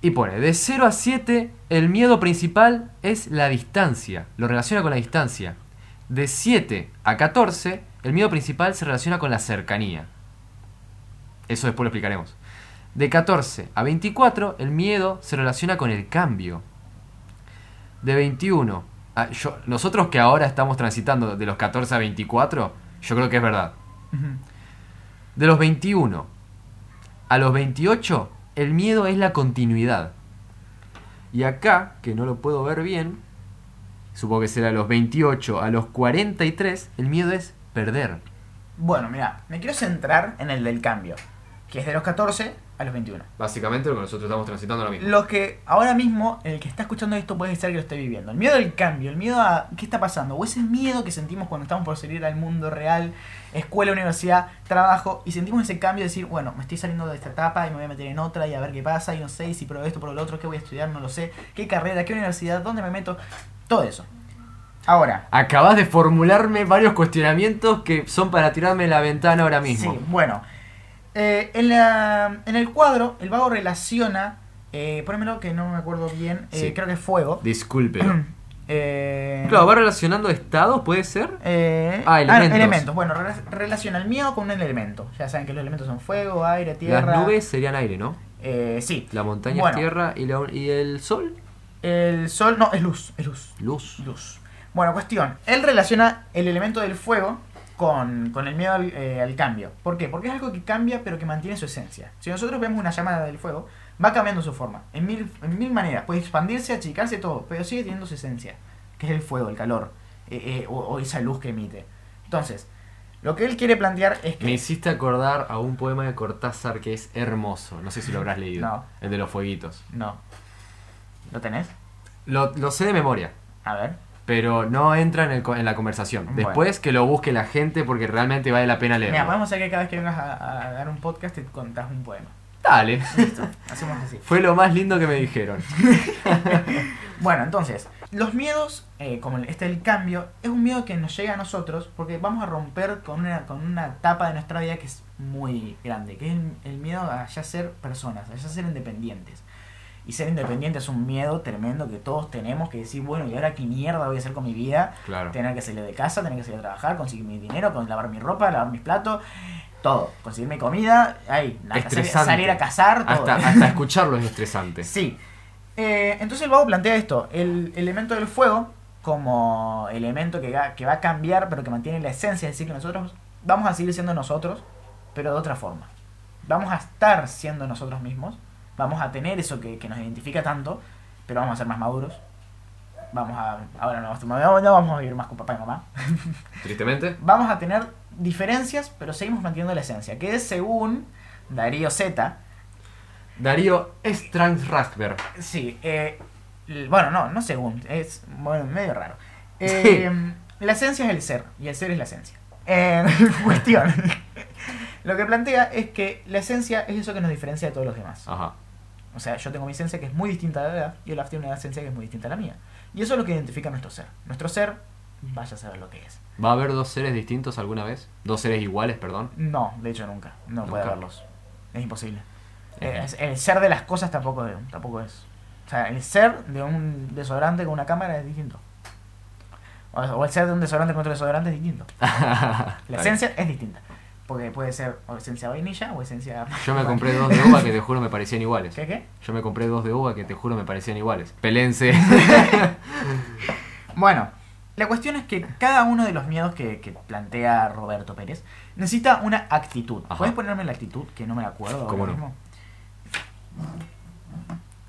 Y pone, de 0 a 7, el miedo principal es la distancia. Lo relaciona con la distancia. De 7 a 14, el miedo principal se relaciona con la cercanía. Eso después lo explicaremos. De 14 a 24, el miedo se relaciona con el cambio. De 21 a... Yo, nosotros que ahora estamos transitando de los 14 a 24, yo creo que es verdad. De los 21 a los 28, el miedo es la continuidad. Y acá, que no lo puedo ver bien, supongo que será de los 28 a los 43, el miedo es perder. Bueno, mira, me quiero centrar en el del cambio, que es de los 14 a los 21. Básicamente lo que nosotros estamos transitando ahora mismo. Lo que ahora mismo, el que está escuchando esto puede ser que lo esté viviendo. El miedo al cambio, el miedo a qué está pasando, o ese miedo que sentimos cuando estamos por salir al mundo real, escuela, universidad, trabajo, y sentimos ese cambio de decir, bueno, me estoy saliendo de esta etapa y me voy a meter en otra y a ver qué pasa, y no sé, y si pruebo esto, pruebo lo otro, qué voy a estudiar, no lo sé, qué carrera, qué universidad, dónde me meto, todo eso. Ahora, Acabas de formularme varios cuestionamientos que son para tirarme la ventana ahora mismo. Sí, bueno. Eh, en, la, en el cuadro, el vago relaciona. Eh, ponémelo que no me acuerdo bien. eh, Sí. Creo que es fuego. Disculpe. Eh, claro, va relacionando estados, ¿puede ser? eh, Ah, elementos. Bueno, re- relaciona el miedo con un elemento. Ya saben que los elementos son fuego, aire, tierra. Las nubes serían aire, ¿no? Eh, sí. La montaña Bueno. es tierra y, la- y el sol, El sol, no, es luz. Es luz. luz. Luz. Bueno, cuestión. Él relaciona el elemento del fuego con, con el miedo al, eh, al cambio. ¿Por qué? Porque es algo que cambia pero que mantiene su esencia. Si nosotros vemos una llamada del fuego, va cambiando su forma. En mil, en mil maneras. Puede expandirse, achicarse, todo. Pero sigue teniendo su esencia. Que es el fuego, el calor. eh, eh, o, o esa luz que emite. Entonces, lo que él quiere plantear es que... Me hiciste acordar a un poema de Cortázar que es hermoso. No sé si lo habrás leído. No. El de los fueguitos. No. ¿Lo tenés? Lo, lo sé de memoria, A ver. Pero no entra en, el en la conversación. Bueno. Después que lo busque la gente porque realmente vale la pena leerlo. Mira, podemos hacer que cada vez que vengas a, a dar un podcast te contás un poema. Dale. Listo. Hacemos así. Fue lo más lindo que me dijeron. Bueno, entonces, los miedos, eh, como el- este del cambio, es un miedo que nos llega a nosotros porque vamos a romper con una, con una etapa de nuestra vida que es muy grande, que es el, el miedo a ya ser personas, a ya ser independientes. Y ser independiente es un miedo tremendo que todos tenemos que decir, bueno, ¿y ahora qué mierda voy a hacer con mi vida? Claro. Tener que salir de casa, tener que salir a trabajar, conseguir mi dinero, lavar mi ropa, lavar mis platos, todo. Conseguir mi comida, nada, salir, a cazar, todo. Hasta, hasta escucharlo es estresante. Sí. Eh, entonces el vago plantea esto, el elemento del fuego como elemento que va, que va a cambiar pero que mantiene la esencia, es decir, que nosotros vamos a seguir siendo nosotros, pero de otra forma. Vamos a estar siendo nosotros mismos, vamos a tener eso que, que nos identifica tanto, pero vamos a ser más maduros. Vamos a. Ahora no, no vamos a vivir más con papá y mamá. Tristemente. Vamos a tener diferencias, pero seguimos manteniendo la esencia, que es según Darío Z, Darío Strange Sí, eh, bueno, no, no según, es bueno, medio raro. Eh, La esencia es el ser y el ser es la esencia. Eh, cuestión. Lo que plantea es que la esencia es eso que nos diferencia de todos los demás. Ajá. O sea, yo tengo mi esencia que es muy distinta a la de Olaf y Olaf tiene una esencia que es muy distinta a la mía. Y eso es lo que identifica nuestro ser. Nuestro ser, vaya a saber lo que es. ¿Va a haber dos seres distintos alguna vez? ¿Dos seres iguales, perdón? No, de hecho nunca. No puede Nunca. haberlos. Es imposible. Eh, el ser de las cosas tampoco, tampoco es. O sea, el ser de un desodorante con una cámara es distinto. O, o el ser de un desodorante con otro desodorante es distinto. La esencia es distinta. Porque puede ser o esencia vainilla o esencia. Yo me compré dos de uva que te juro me parecían iguales. ¿Qué qué? Yo me compré dos de uva que te juro me parecían iguales. Pelense. Bueno, la cuestión es que cada uno de los miedos que, que plantea Roberto Pérez necesita una actitud. Ajá. ¿Puedes ponerme la actitud? Que no me la acuerdo. ahora ¿Cómo no? mismo.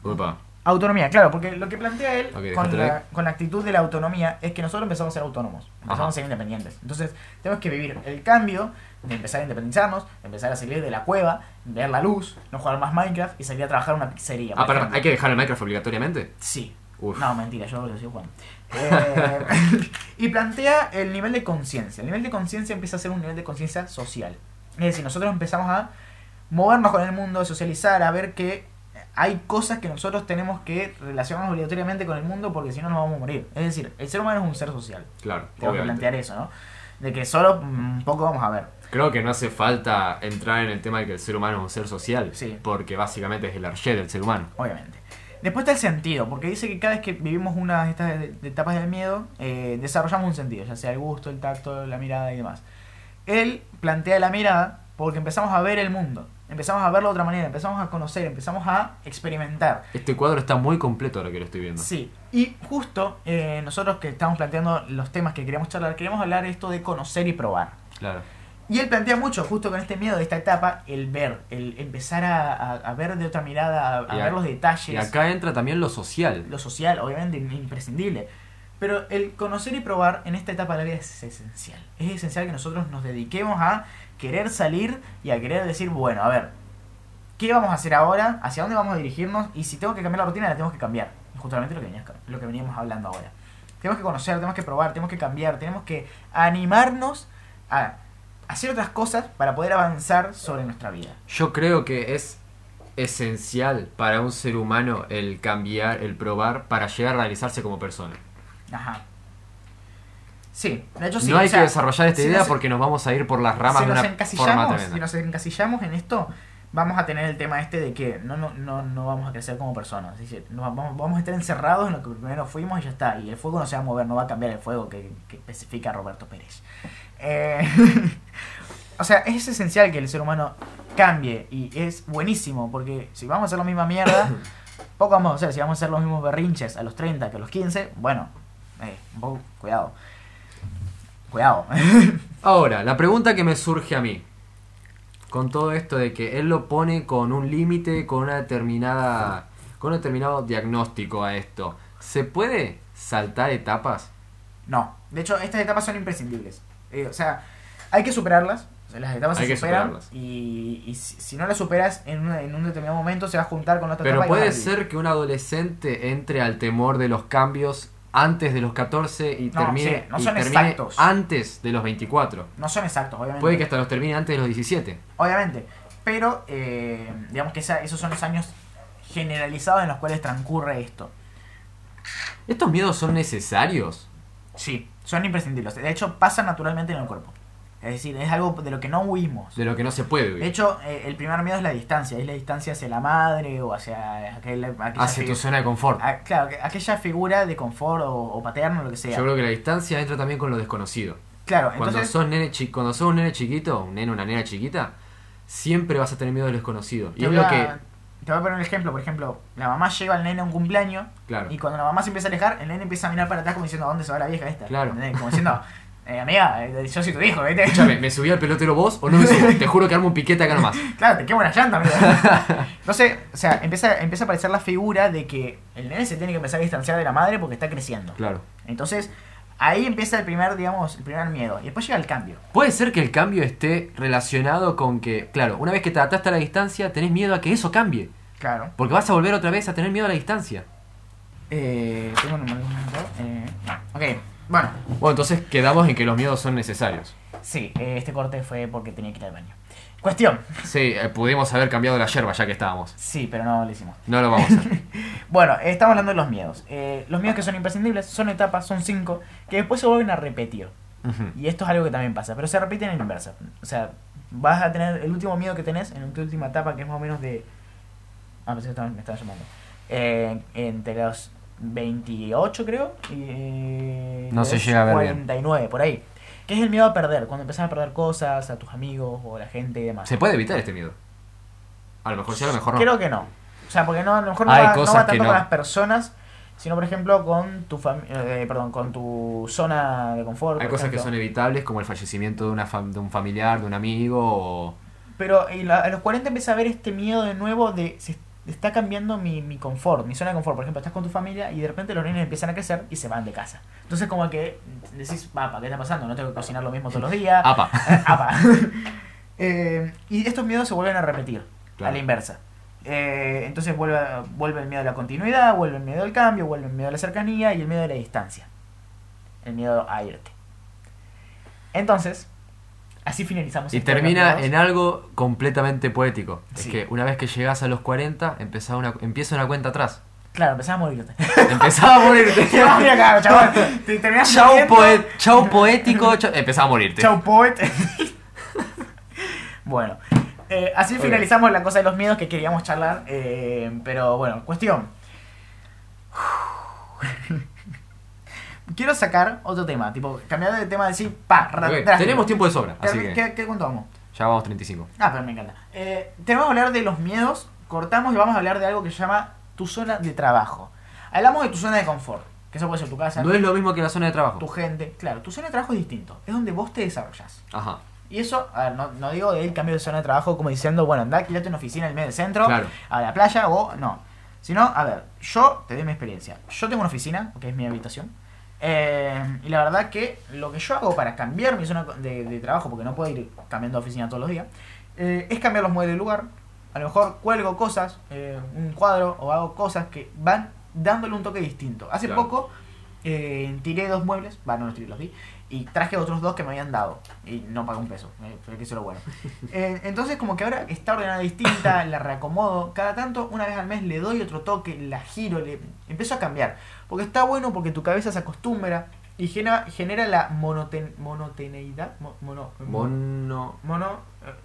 Upa. Autonomía, claro, porque lo que plantea él con, la, ahí. con la actitud de la autonomía es que nosotros empezamos a ser autónomos, empezamos Ajá. a ser independientes. Entonces, tenemos que vivir el cambio de empezar a independizarnos, de empezar a salir de la cueva, ver la luz, no jugar más Minecraft y salir a trabajar en una pizzería. Ah, ejemplo. ¿hay que dejar el Minecraft obligatoriamente? Sí. Uf. No, mentira, yo lo sigo jugando. Eh, y plantea el nivel de conciencia. El nivel de conciencia empieza a ser un nivel de conciencia social. Es decir, nosotros empezamos a movernos con el mundo, a socializar, a ver que hay cosas que nosotros tenemos que relacionarnos obligatoriamente con el mundo porque si no nos vamos a morir. Es decir, el ser humano es un ser social. Claro, Tengo que plantear eso, ¿no? De que solo mm, un poco vamos a ver. Creo que no hace falta entrar en el tema de que el ser humano es un ser social, Sí. porque básicamente es el arché del ser humano. obviamente. Después está el sentido, porque dice que cada vez que vivimos una de estas etapas del miedo, eh, desarrollamos un sentido, ya sea el gusto, el tacto, la mirada y demás. Él plantea la mirada porque empezamos a ver el mundo, empezamos a verlo de otra manera, empezamos a conocer, empezamos a experimentar. Este cuadro está muy completo ahora que lo estoy viendo. Sí, y justo eh, nosotros que estamos planteando los temas que queríamos charlar, queremos hablar esto de conocer y probar. Claro. Y él plantea mucho, justo con este miedo de esta etapa, el ver, el empezar a, a- a ver de otra mirada, a, a- ver los detalles. Y acá entra también lo social. lo social, obviamente, imprescindible. Pero el conocer y probar en esta etapa de la vida es esencial. Es esencial que nosotros nos dediquemos a querer salir y a querer decir, bueno, a ver, ¿qué vamos a hacer ahora? ¿Hacia dónde vamos a dirigirnos? Y si tengo que cambiar la rutina, la tenemos que cambiar. Justamente lo que, lo que veníamos hablando ahora. Tenemos que conocer, tenemos que probar, tenemos que cambiar, tenemos que animarnos a hacer otras cosas para poder avanzar sobre nuestra vida. Yo creo que es esencial para un ser humano el cambiar, el probar, para llegar a realizarse como persona. Ajá. Sí, de hecho sí. no hay o sea, que desarrollar esta si idea nos- porque nos vamos a ir por las ramas si de nos una encasillamos, forma si nos encasillamos en esto, vamos a tener el tema este de que no, no, no, no vamos a crecer como personas. Es decir, no vamos, vamos a estar encerrados en lo que primero fuimos y ya está. Y el fuego no se va a mover, no va a cambiar el fuego que, que especifica Roberto Pérez. Eh, o sea, es esencial que el ser humano cambie y es buenísimo porque si vamos a hacer la misma mierda, poco vamos a hacer. Si vamos a hacer los mismos berrinches a los 30 que a los 15, bueno, eh, poco, cuidado. Cuidado. Ahora, la pregunta que me surge a mí, con todo esto de que él lo pone con un límite, con una determinada, con un determinado diagnóstico a esto, ¿se puede saltar etapas? No, de hecho estas etapas son imprescindibles. Eh, o sea, hay que superarlas. o sea, las etapas Hay se que superan y, y si, si no las superas en, una- en un determinado momento se va a juntar con la otra Pero etapa puede ser que un adolescente entre al temor de los cambios antes de los 14 y No, termine, sí, no y son termine exactos. antes de los 24. No son exactos, obviamente. Puede que hasta los termine antes de los 17. Obviamente. Pero eh, digamos que esa- esos son los años generalizados en los cuales transcurre esto. ¿Estos miedos son necesarios? Sí, son imprescindibles. De hecho, pasan naturalmente en el cuerpo. Es decir, es algo de lo que no huimos. De lo que no se puede De vivir. hecho, eh, el primer miedo es la distancia. Es la distancia hacia la madre o hacia aquel, aquella Hacia tu zona de confort. Claro, que- aquella figura de confort o, o paterno, lo que sea. Yo creo que la distancia entra también con lo desconocido. claro, Cuando entonces, sos nene chi- cuando sos un nene chiquito, un nene o una nena chiquita, siempre vas a tener miedo de lo desconocido. Y es lo que, te voy a poner un ejemplo. Por ejemplo, la mamá lleva al nene a un cumpleaños claro. y cuando la mamá se empieza a alejar, el nene empieza a mirar para atrás como diciendo, ¿a dónde se va la vieja esta? Claro. Como diciendo, eh, amiga, eh, yo soy tu hijo, ¿viste? Escúchame, ¿me subí al pelotero vos o no me subo? Te juro que armo un piquete acá nomás. Claro, te quemo la llanta, amiga. Entonces, o sea, empieza, empieza a aparecer la figura de que el nene se tiene que empezar a distanciar de la madre porque está creciendo. Claro. Entonces, ahí empieza el primer, digamos, el primer miedo. Y después llega el cambio. Puede ser que el cambio esté relacionado con que, claro, una vez que te ataste a la distancia, tenés miedo a que eso cambie. Claro. Porque vas a volver otra vez a tener miedo a la distancia. Eh, tengo un. Eh. Ok, bueno. Bueno, entonces quedamos en que los miedos son necesarios. Sí, este corte fue porque tenía que ir al baño. Cuestión. Sí, eh, pudimos haber cambiado la yerba ya que estábamos. Sí, pero no lo hicimos. No lo vamos a hacer. Bueno, estamos hablando de los miedos. Eh, los miedos que son imprescindibles son etapas, son cinco, que después se vuelven a repetir. Y esto es algo que también pasa, pero se repiten en inversa. O sea, vas a tener el último miedo que tenés en tu última etapa, que es más o menos de. Ah, pensé que me estaban llamando. Eh, entre los 28, creo. Y, eh, No se llega a ver bien. 49, por ahí. Que es el miedo a perder, cuando empezás a perder cosas, a tus amigos o a la gente y demás. ¿Se puede evitar este miedo? A lo mejor sí, a lo mejor no. Creo que no. O sea, porque no, a lo mejor no Hay va, no va que tanto no. con las personas, sino por ejemplo con tu eh, perdón, con tu zona de confort. Hay cosas que ejemplo. son evitables, como el fallecimiento de, una fam- de un familiar, de un amigo o... Pero y la- a los 40 empieza a haber este miedo de nuevo de, se- está cambiando mi, mi confort, mi zona de confort. Por ejemplo, estás con tu familia y de repente los niños empiezan a crecer y se van de casa. Entonces como que decís, papá, ¿qué está pasando? No tengo que cocinar lo mismo todos los días. Apa. Apa. Eh, y estos miedos se vuelven a repetir, Claro. a la inversa. Eh, entonces vuelve, vuelve el miedo a la continuidad, vuelve el miedo al cambio, vuelve el miedo a la cercanía y el miedo a la distancia. El miedo a irte. Entonces, así finalizamos. Y termina en algo completamente poético. Sí. Es que una vez que llegas a los 40, empezá una, empieza una cuenta atrás. Claro, empezás a morirte. Empezá a morirte. Chaval. Te Chau, muriendo. poe- chau poético, chau- empezá a morirte. Chau, poet. bueno, eh, así Ok. finalizamos la cosa de los miedos que queríamos charlar. eh, pero bueno, cuestión. Quiero sacar otro tema, tipo, cambiar de tema, decir, pa, tenemos tiempo de sobra, así ¿Qué, que qué, qué cuánto vamos? ya vamos 35. Ah, pero me encanta. Eh, tenemos que hablar de los miedos, cortamos y vamos a hablar de algo que se llama tu zona de trabajo. Hablamos de tu zona de confort, que eso puede ser tu casa, No es lo mismo que la zona de trabajo. tu gente. Claro, tu zona de trabajo es distinto, es donde vos te desarrollas. Ajá. Y eso, a ver, no, no digo del cambio de zona de trabajo como diciendo, bueno, anda, alquilate una oficina en el medio del centro, Claro. a la playa o no. Sino, a ver, yo te doy mi experiencia. Yo tengo una oficina, que es mi habitación. Eh, y la verdad que lo que yo hago para cambiar mi zona de, de trabajo, porque no puedo ir cambiando de oficina todos los días, eh, es cambiar los muebles de lugar. A lo mejor cuelgo cosas, eh, un cuadro o hago cosas que van dándole un toque distinto. Hace Claro. poco tiré dos muebles, va, no los tiré, los di, y traje otros dos que me habían dado. Y no pagué un peso, que eso es lo bueno. Eh, entonces como que ahora está ordenada distinta, la reacomodo, cada tanto, una vez al mes le doy otro toque, la giro, le empiezo a cambiar. Porque está bueno porque tu cabeza se acostumbra y genera, genera la monoten, monoteneidad, mo- mono, Mono. mono,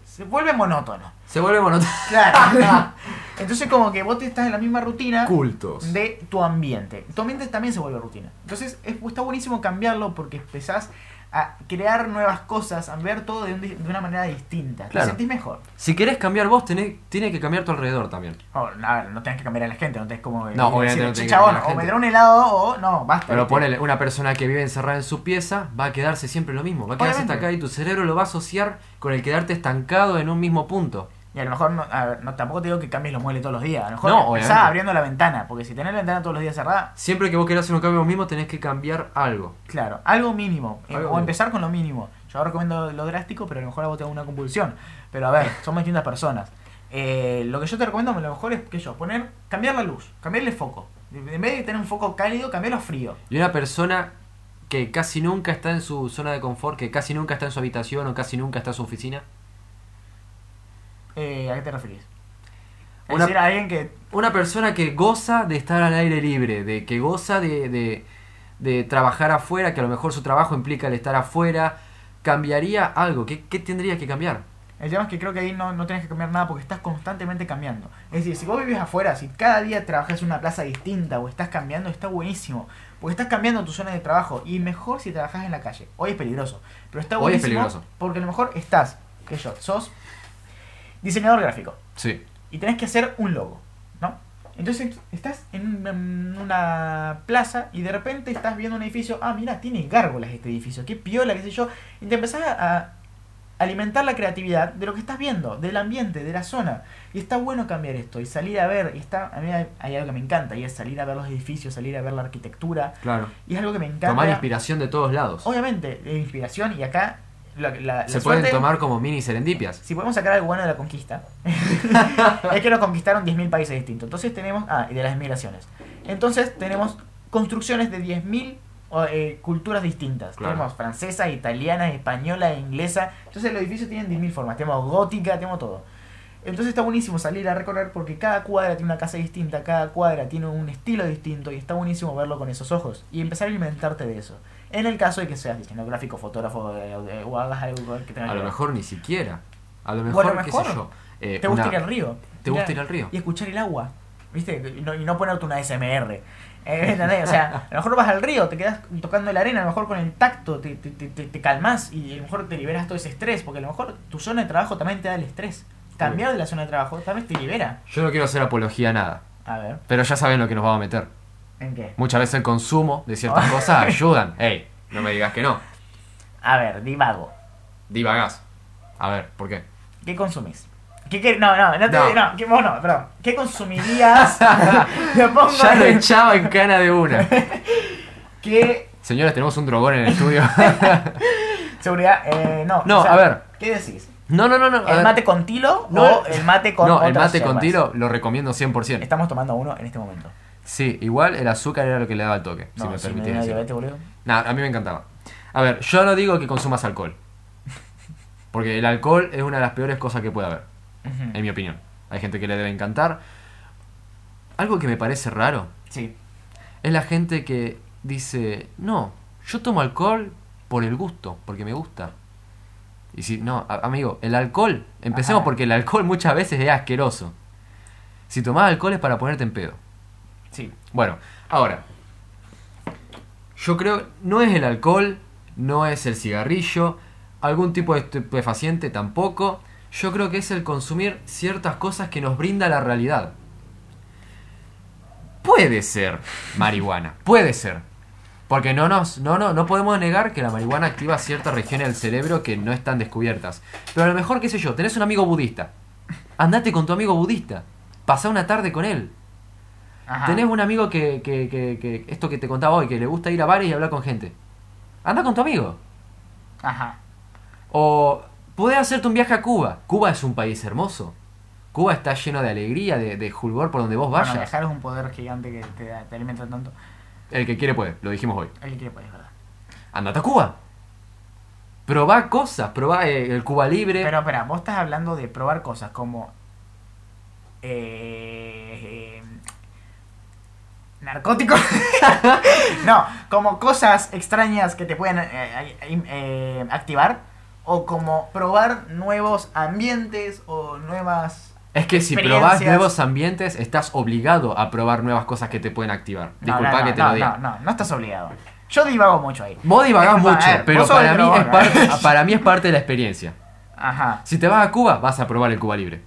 se vuelve monótono. Se vuelve monótono. Claro. Entonces como que vos te estás en la misma rutina Cultos. de tu ambiente. Tu ambiente también se vuelve rutina. Entonces es, está buenísimo cambiarlo porque empezás a crear nuevas cosas, a ver todo de, un de una manera distinta. Claro. Te sentís mejor. Si querés cambiar vos, tenés, tiene que cambiar tu alrededor también. O, a ver, no tenés que cambiar a la gente, no tenés como... eh, No, obviamente decir, no tenés "Che, que chabón, cambiar a la o gente". me dará un helado o no, basta. Pero ponele, una persona que vive encerrada en su pieza va a quedarse siempre lo mismo. Va a quedarse Obviamente. estancada y tu cerebro lo va a asociar con el quedarte estancado en un mismo punto. Y a lo mejor, no, a ver, no, tampoco te digo que cambies los muebles todos los días. A lo mejor No, empezás abriendo la ventana, porque si tenés la ventana todos los días cerrada, Siempre que vos querás hacer un cambio mismo, tenés que cambiar algo. Claro, algo mínimo. eh, Algo o mínimo. empezar con lo mínimo. Yo recomiendo lo drástico, pero a lo mejor a vos te una convulsión. Pero a ver, somos distintas personas. Eh, lo que yo te recomiendo a lo mejor es que yo, poner, cambiar la luz, cambiarle el foco. En vez de tener un foco cálido, cambiarlo a frío. Y una persona que casi nunca está en su zona de confort, que casi nunca está en su habitación o casi nunca está en su oficina. Eh, ¿A qué te referís? Es Una- decir, a alguien que... Una persona que goza de estar al aire libre, de que goza de, de, de trabajar afuera, que a lo mejor su trabajo implica el estar afuera, cambiaría algo. ¿Qué, qué tendría que cambiar? El tema es que creo que ahí no, no tenés que cambiar nada porque estás constantemente cambiando. Es decir, si vos vivís afuera, si cada día trabajas en una plaza distinta o estás cambiando, está buenísimo. Porque estás cambiando tu zona de trabajo. Y mejor si trabajás en la calle. Hoy es peligroso. Pero está Hoy es buenísimo peligroso. porque a lo mejor estás, que yo, sos diseñador gráfico. Sí. Y tenés que hacer un logo, ¿no? Entonces estás en una, plaza y de repente estás viendo un edificio. Ah, mira, tiene gárgolas este edificio. Qué piola, qué sé yo. Y te empezás a, alimentar la creatividad de lo que estás viendo, del ambiente, de la zona. Y está bueno cambiar esto y salir a ver. Y está, a mí hay, algo que me encanta y es salir a ver los edificios, salir a ver la arquitectura. Claro. Y es algo que me encanta. Tomar inspiración de todos lados. Obviamente, de inspiración. Y acá la, la- la Se pueden suerte- tomar como mini serendipias. si podemos sacar algo bueno de la conquista, es que nos conquistaron 10.000 países distintos. Entonces tenemos, ah, y de las migraciones. Entonces tenemos construcciones de 10.000 o, eh, culturas distintas. Claro. Tenemos francesa, italiana, española, inglesa. Entonces los edificios tienen 10.000 formas. Tenemos gótica, tenemos todo. Entonces está buenísimo salir a recorrer porque cada cuadra tiene una casa distinta, cada cuadra tiene un estilo distinto y está buenísimo verlo con esos ojos y empezar a alimentarte de eso. En el caso de que seas diseñador gráfico, fotógrafo o hagas algo que tenga A que lo ver. mejor ni siquiera. A lo mejor, Bueno, qué mejor. sé yo. eh, ¿Te gusta una- ir al río? ¿Te gusta ir al río? Y escuchar el agua, ¿viste? Y no, y no ponerte una SMR. Eh, ¿entendés? O sea, a lo mejor vas al río, te quedas tocando la arena, a lo mejor con el tacto te, te, te, te- te calmas y a lo mejor te liberas todo ese estrés, porque a lo mejor tu zona de trabajo también te da el estrés. Cambiar de la zona de trabajo también te libera. Yo no quiero hacer apología a nada. A ver, Pero ya saben lo que nos vamos a meter. ¿En qué? Muchas veces el consumo de ciertas cosas ayudan. Ey, no me digas que no. A ver, divago. Divagás. A ver, ¿por qué? ¿Qué consumís? ¿Qué, qué- no, no, no, te, No. no, ¿qué, vos no, perdón. ¿Qué consumirías? Lo pongo Ya lo en- echaba en cana de una. ¿Qué Señores, tenemos un drogón en el estudio. seguridad? Eh, no. No, o sea, a ver. ¿Qué decís? No, no, no, no. ¿El mate con tilo No, o el mate con No, el mate con tilo lo recomiendo 100%. Estamos tomando uno en este momento. Sí, igual el azúcar era lo que le daba el toque, si No, me si me permitís dio decirlo. diabetes, boludo. Nah, a mí me encantaba. A ver, yo no digo que consumas alcohol. Porque el alcohol es una de las peores cosas que puede haber, en mi opinión. Hay gente que le debe encantar. Algo que me parece raro Sí. es la gente que dice, no, yo tomo alcohol por el gusto, porque me gusta. Y si, no, amigo, el alcohol, empecemos Ajá. porque el alcohol muchas veces es asqueroso. Si tomás alcohol es para ponerte en pedo. Sí. Bueno, ahora, yo creo, no es el alcohol, no es el cigarrillo, algún tipo de estupefaciente tampoco. Yo creo que es el consumir ciertas cosas que nos brinda la realidad. Puede ser marihuana, puede ser. Porque no nos, no, no, no podemos negar que la marihuana activa ciertas regiones del cerebro que no están descubiertas. Pero a lo mejor, qué sé yo, tenés un amigo budista. Andate con tu amigo budista. Pasá una tarde con él. Ajá. Tenés un amigo que, que, que, que- esto que te contaba hoy, que le gusta ir a bares y hablar con gente. Anda con tu amigo. Ajá. O podés hacerte un viaje a Cuba. Cuba es un país hermoso. Cuba está lleno de alegría, de, de fulgor por donde vos Bueno, vayas. viajar es un poder gigante que te, da- te alimenta tanto. El que quiere puede, lo dijimos hoy. El que quiere puede, es verdad. Andate a Cuba. Probá cosas, probá eh, el Cuba Libre. Pero espera, vos estás hablando de probar cosas como. Eh, narcóticos. no, como cosas extrañas que te pueden eh, eh, eh, activar. O como probar nuevos ambientes o nuevas. es que si probás nuevos ambientes, estás obligado a probar nuevas cosas que te pueden activar. No, Disculpa no, no, que te no, lo diga. No, no, no estás obligado. Yo divago mucho ahí. Vos divagás mucho, ver, pero para mí, es parte, para mí es parte de la experiencia. Ajá. Si te vas a Cuba, vas a probar el Cuba Libre.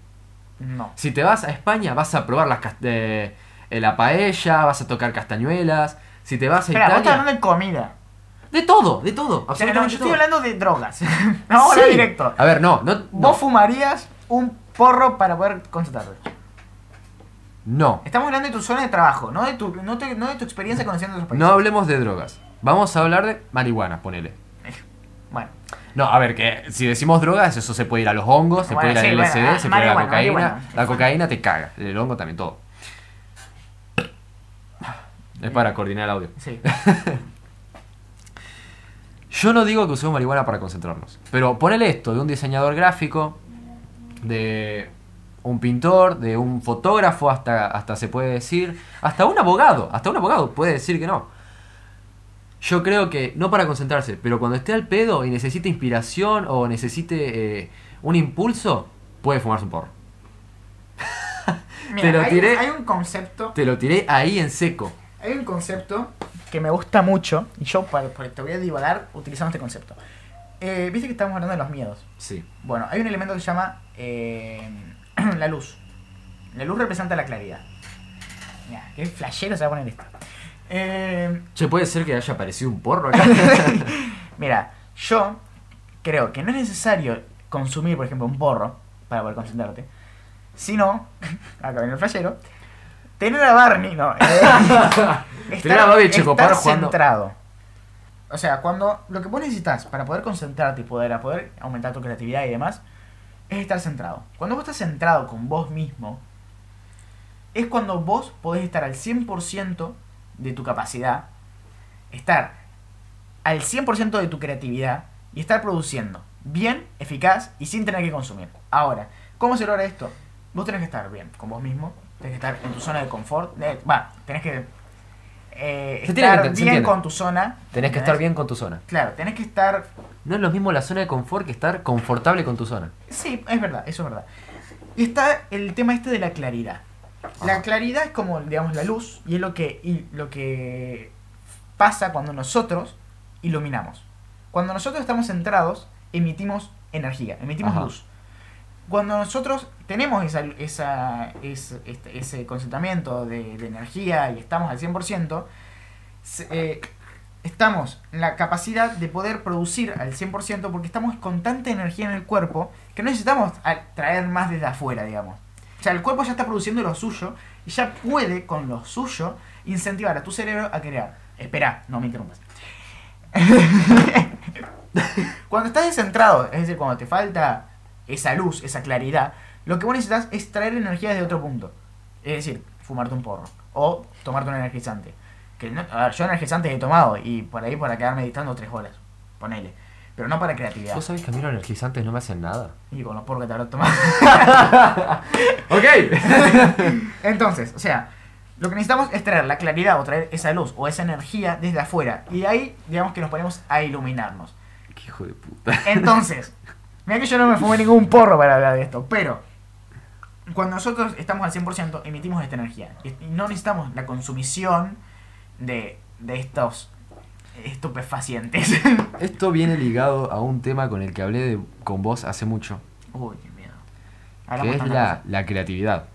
No. Si te vas a España, vas a probar las eh, la paella, vas a tocar castañuelas. Si te vas a Espera, vos estás Italia... hablando de comida. De todo, de todo, sea, no, absolutamente yo estoy todo. hablando de drogas. Vamos a hablar Sí. directo. A ver, no, no, ¿Vos no, fumarías un porro para poder concentrarte? no. Estamos hablando de tu zona de trabajo, no de tu, no te- no de tu experiencia conociendo otros países. No hablemos de drogas. Vamos a hablar de marihuana, ponele. Bueno, No, a ver, que si decimos drogas, eso se puede ir a los hongos, se puede ir sí, al LSD, bueno, ah, se puede ir a la cocaína. La cocaína te caga, el hongo también, todo. Es para coordinar el audio. sí. Yo no digo que usemos marihuana para concentrarnos, pero ponele esto de un diseñador gráfico, de un pintor, de un fotógrafo, hasta, hasta se puede decir, hasta un abogado, hasta un abogado puede decir que no. Yo creo que, no para concentrarse, pero cuando esté al pedo y necesite inspiración o necesite eh, un impulso, puede fumarse un porro. Mira, lo hay, tiré. hay un concepto, Te lo tiré ahí en seco. Hay un concepto que me gusta mucho y yo para, te voy a divagar utilizando este concepto. Eh, Viste que estamos hablando de los miedos. Sí. Bueno, hay un elemento que se llama eh, la luz. La luz representa la claridad. Mira, qué flashero se va a poner esto. Eh, Che, puede ser que haya aparecido un porro acá. Mira, yo creo que no es necesario consumir, por ejemplo, un porro para poder concentrarte, sino, acá viene el flashero, tener a Barney, no, eh, Tener a Bobby Checopar estar jugando- centrado. O sea, cuando lo que vos necesitas para poder concentrarte y poder, a poder aumentar tu creatividad y demás, es estar centrado. Cuando vos estás centrado con vos mismo, es cuando vos podés estar al 100% de tu capacidad, estar al 100% de tu creatividad y estar produciendo bien, eficaz y sin tener que consumir. Ahora, ¿cómo se logra esto? Vos tenés que estar bien con vos mismo, tenés que estar en tu zona de confort, eh, va, tenés que eh, Se estar que bien con tu zona. Tenés que ¿entendés? estar bien con tu zona. Claro, tenés que estar No es lo mismo la zona de confort que estar confortable con tu zona. Sí, es verdad, eso es verdad. Y está el tema este de la claridad. La claridad es como, digamos, la luz y es lo que, y lo que pasa cuando nosotros iluminamos. Cuando nosotros estamos centrados, emitimos energía, emitimos Ajá. luz. Cuando nosotros tenemos esa, ese, ese concentramiento de, energía y estamos al 100%, se- eh, estamos en la capacidad de poder producir al 100% porque estamos con tanta energía en el cuerpo que no necesitamos traer más desde afuera, digamos. O sea, el cuerpo ya está produciendo lo suyo y ya puede con lo suyo incentivar a tu cerebro a crear. Espera, no me interrumpas. cuando estás descentrado, es decir, cuando te falta esa luz, esa claridad, lo que vos necesitas es traer energía desde otro punto. Es decir, fumarte un porro o tomarte un energizante. Que no- a ver, yo energizantes he tomado y por ahí para quedar meditando tres horas. Ponele. Pero no para creatividad. ¿Vos sabés que a mí los energizantes no me hacen nada? Y con los porros que te habrás tomado. Ok. Entonces, o sea, lo que necesitamos es traer la claridad o traer esa luz o esa energía desde afuera. Y ahí, digamos que nos ponemos a iluminarnos. Qué hijo de puta. Entonces, mira que yo no me fumé ningún porro para hablar de esto, pero cuando nosotros estamos al 100% emitimos esta energía. Y no necesitamos la consumición de, de estos estupefacientes. Esto viene ligado a un tema con el que hablé de- con vos hace mucho, Uy, qué miedo. que Hablamos es tanta la, la creatividad.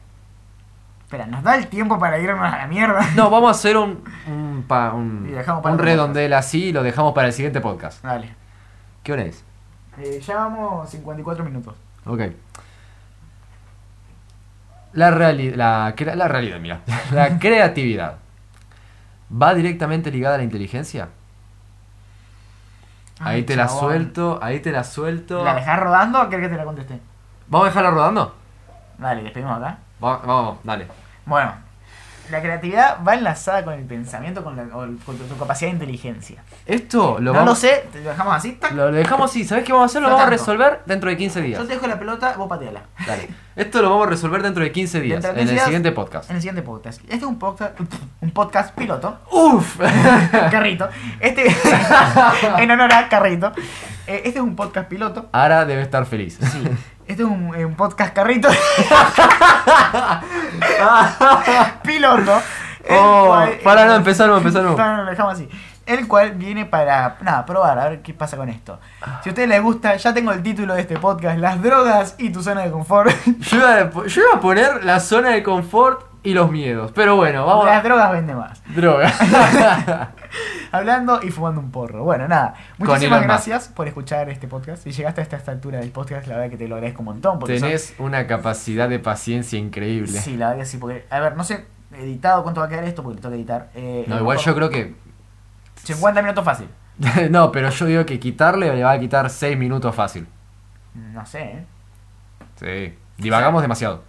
Espera, ¿nos da el tiempo para irnos a la mierda? No, vamos a hacer un, un, pa- un, un redondel así y lo dejamos para el siguiente podcast. Dale. ¿Qué hora es? Eh, ya vamos 54 minutos. Ok. La, reali- la, la realidad, mira. La creatividad. ¿Va directamente ligada a la inteligencia? Ahí te la chabón. suelto, ahí te la suelto. ¿La dejás rodando o querés que te la conteste? ¿Vamos a dejarla rodando? Dale, despedimos acá. Va- Vamos, dale. Bueno, la creatividad va enlazada con el pensamiento, con, la, con tu, capacidad de inteligencia. Esto lo no vamos lo sé, te lo dejamos así. tac. Lo, dejamos así. ¿Sabes qué vamos a hacer? Lo No vamos a resolver dentro de 15 días. Yo te dejo la pelota, vos pateala. Dale. Esto lo vamos a resolver dentro de 15 días. De En 15 el días, siguiente podcast. En el siguiente podcast. Este es un podcast, un podcast piloto. ¡Uf! Carrito. Este, en honor a Carrito. Eh, Este es un podcast piloto. Ara debe estar feliz. Sí. Este es un, eh, un podcast carrito. piloto. Oh, para no, empezamos, empezamos. No, no, lo dejamos así. El cual viene para, nada, probar, a ver qué pasa con esto. Si a ustedes les gusta, ya tengo el título de este podcast, Las drogas y tu zona de confort. Yo iba, a, po- yo iba a poner la zona de confort y los miedos. Pero bueno, vamos Las drogas vende más. Droga. Hablando y fumando un porro. Bueno, nada. Muchísimas gracias por escuchar este podcast. Si llegaste hasta esta altura del podcast, la verdad que te lo agradezco un montón. Porque Tenés una capacidad de paciencia increíble. Sí, la verdad que sí. Porque, a ver, no sé editado cuánto va a quedar esto porque lo tengo que editar. Eh, No, igual mejor yo creo que. 50 minutos fácil. no, pero yo digo que quitarle le va a quitar 6 minutos fácil. No sé, ¿eh? Sí. Divagamos demasiado.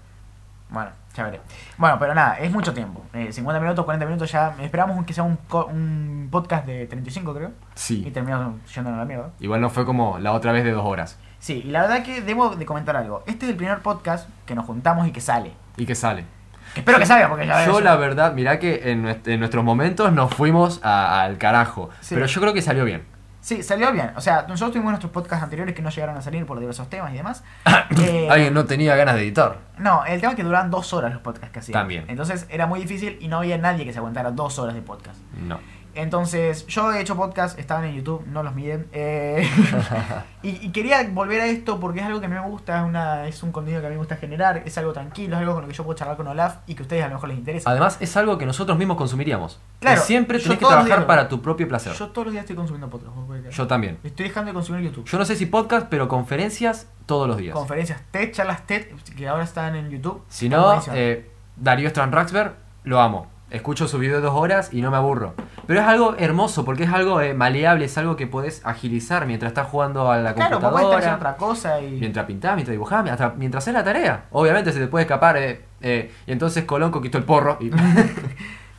Bueno, ya veré. Bueno, pero nada, es mucho tiempo. Eh, 50 minutos, 40 minutos ya. Esperamos que sea un, co- un podcast de 35, creo. Y Sí. terminamos yendo a la mierda. Igual no fue como la otra vez de dos horas. Sí, y la verdad que debo de comentar algo. Este es el primer podcast que nos juntamos y que sale. Y que sale. Que espero que salga porque ya Yo la verdad, mirá que en, en nuestros momentos nos fuimos a- al carajo. Sí. Pero yo creo que salió bien. Sí, salió bien. O sea, nosotros tuvimos nuestros podcasts anteriores que no llegaron a salir por diversos temas y demás. Eh, Alguien no tenía ganas de editar. no, el tema es que duraban dos horas los podcasts que hacían. También. Entonces era muy difícil y no había nadie que se aguantara dos horas de podcast. No. Entonces, yo he hecho podcasts, estaban en YouTube, no los miden. eh, y, y quería volver a esto porque es algo que a mí me gusta, es, una, es un contenido que a mí me gusta generar, es algo tranquilo, es algo con lo que yo puedo charlar con Olaf y que a ustedes a lo mejor les interesa. Además, es algo que nosotros mismos consumiríamos. Claro, Y siempre tenés que trabajar días- para tu propio placer. Yo todos los días estoy consumiendo podcast. Yo también. Estoy dejando de consumir YouTube. Yo no sé si podcast, pero conferencias todos los días. Conferencias TED, charlas TED, que ahora están en YouTube. Si no, eh, Darío Stranraxberg, lo amo. Escucho su video de dos horas y no me aburro. Pero es algo hermoso porque es algo eh, maleable, es algo que podés agilizar mientras estás jugando a la claro, computadora. otra cosa y... Mientras pintás, mientras dibujás, mientras, mientras haces la tarea. Obviamente se te puede escapar. eh, eh, y entonces Colón conquistó el porro. Y...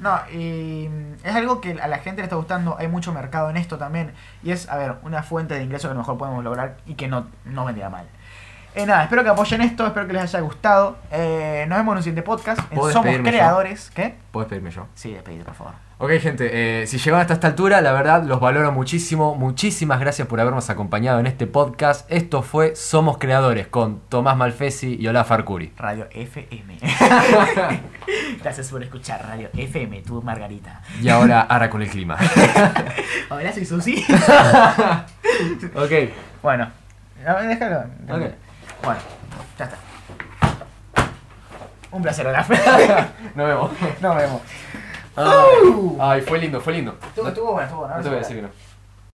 No, y mm, es algo que a la gente le está gustando, hay mucho mercado en esto también, y es, a ver, una fuente de ingreso que a lo mejor podemos lograr y que no, no vendría mal. Eh, nada, espero que apoyen esto, espero que les haya gustado. Eh, nos vemos en un siguiente podcast. en ¿Puedo Somos despedirme yo? Creadores. ¿Qué? Puedes pedirme yo. Sí, despedite, por favor. Ok, gente, eh, si llegaron hasta esta altura, la verdad los valoro muchísimo. Muchísimas gracias por habernos acompañado en este podcast. Esto fue Somos Creadores con Tomás Malfesi y Olaf Arcuri. Radio FM. Gracias por escuchar Radio FM, tu Margarita. Y ahora, Ara con el clima. Hola, soy Susi. ok. bueno, déjalo. Ok. Bueno, ya está. Un placer, Olaf. Nos vemos. Nos vemos. Ay, ay, fue lindo, fue lindo. Estuvo, No, estuvo bueno, estuvo bueno. no te voy a decir que no.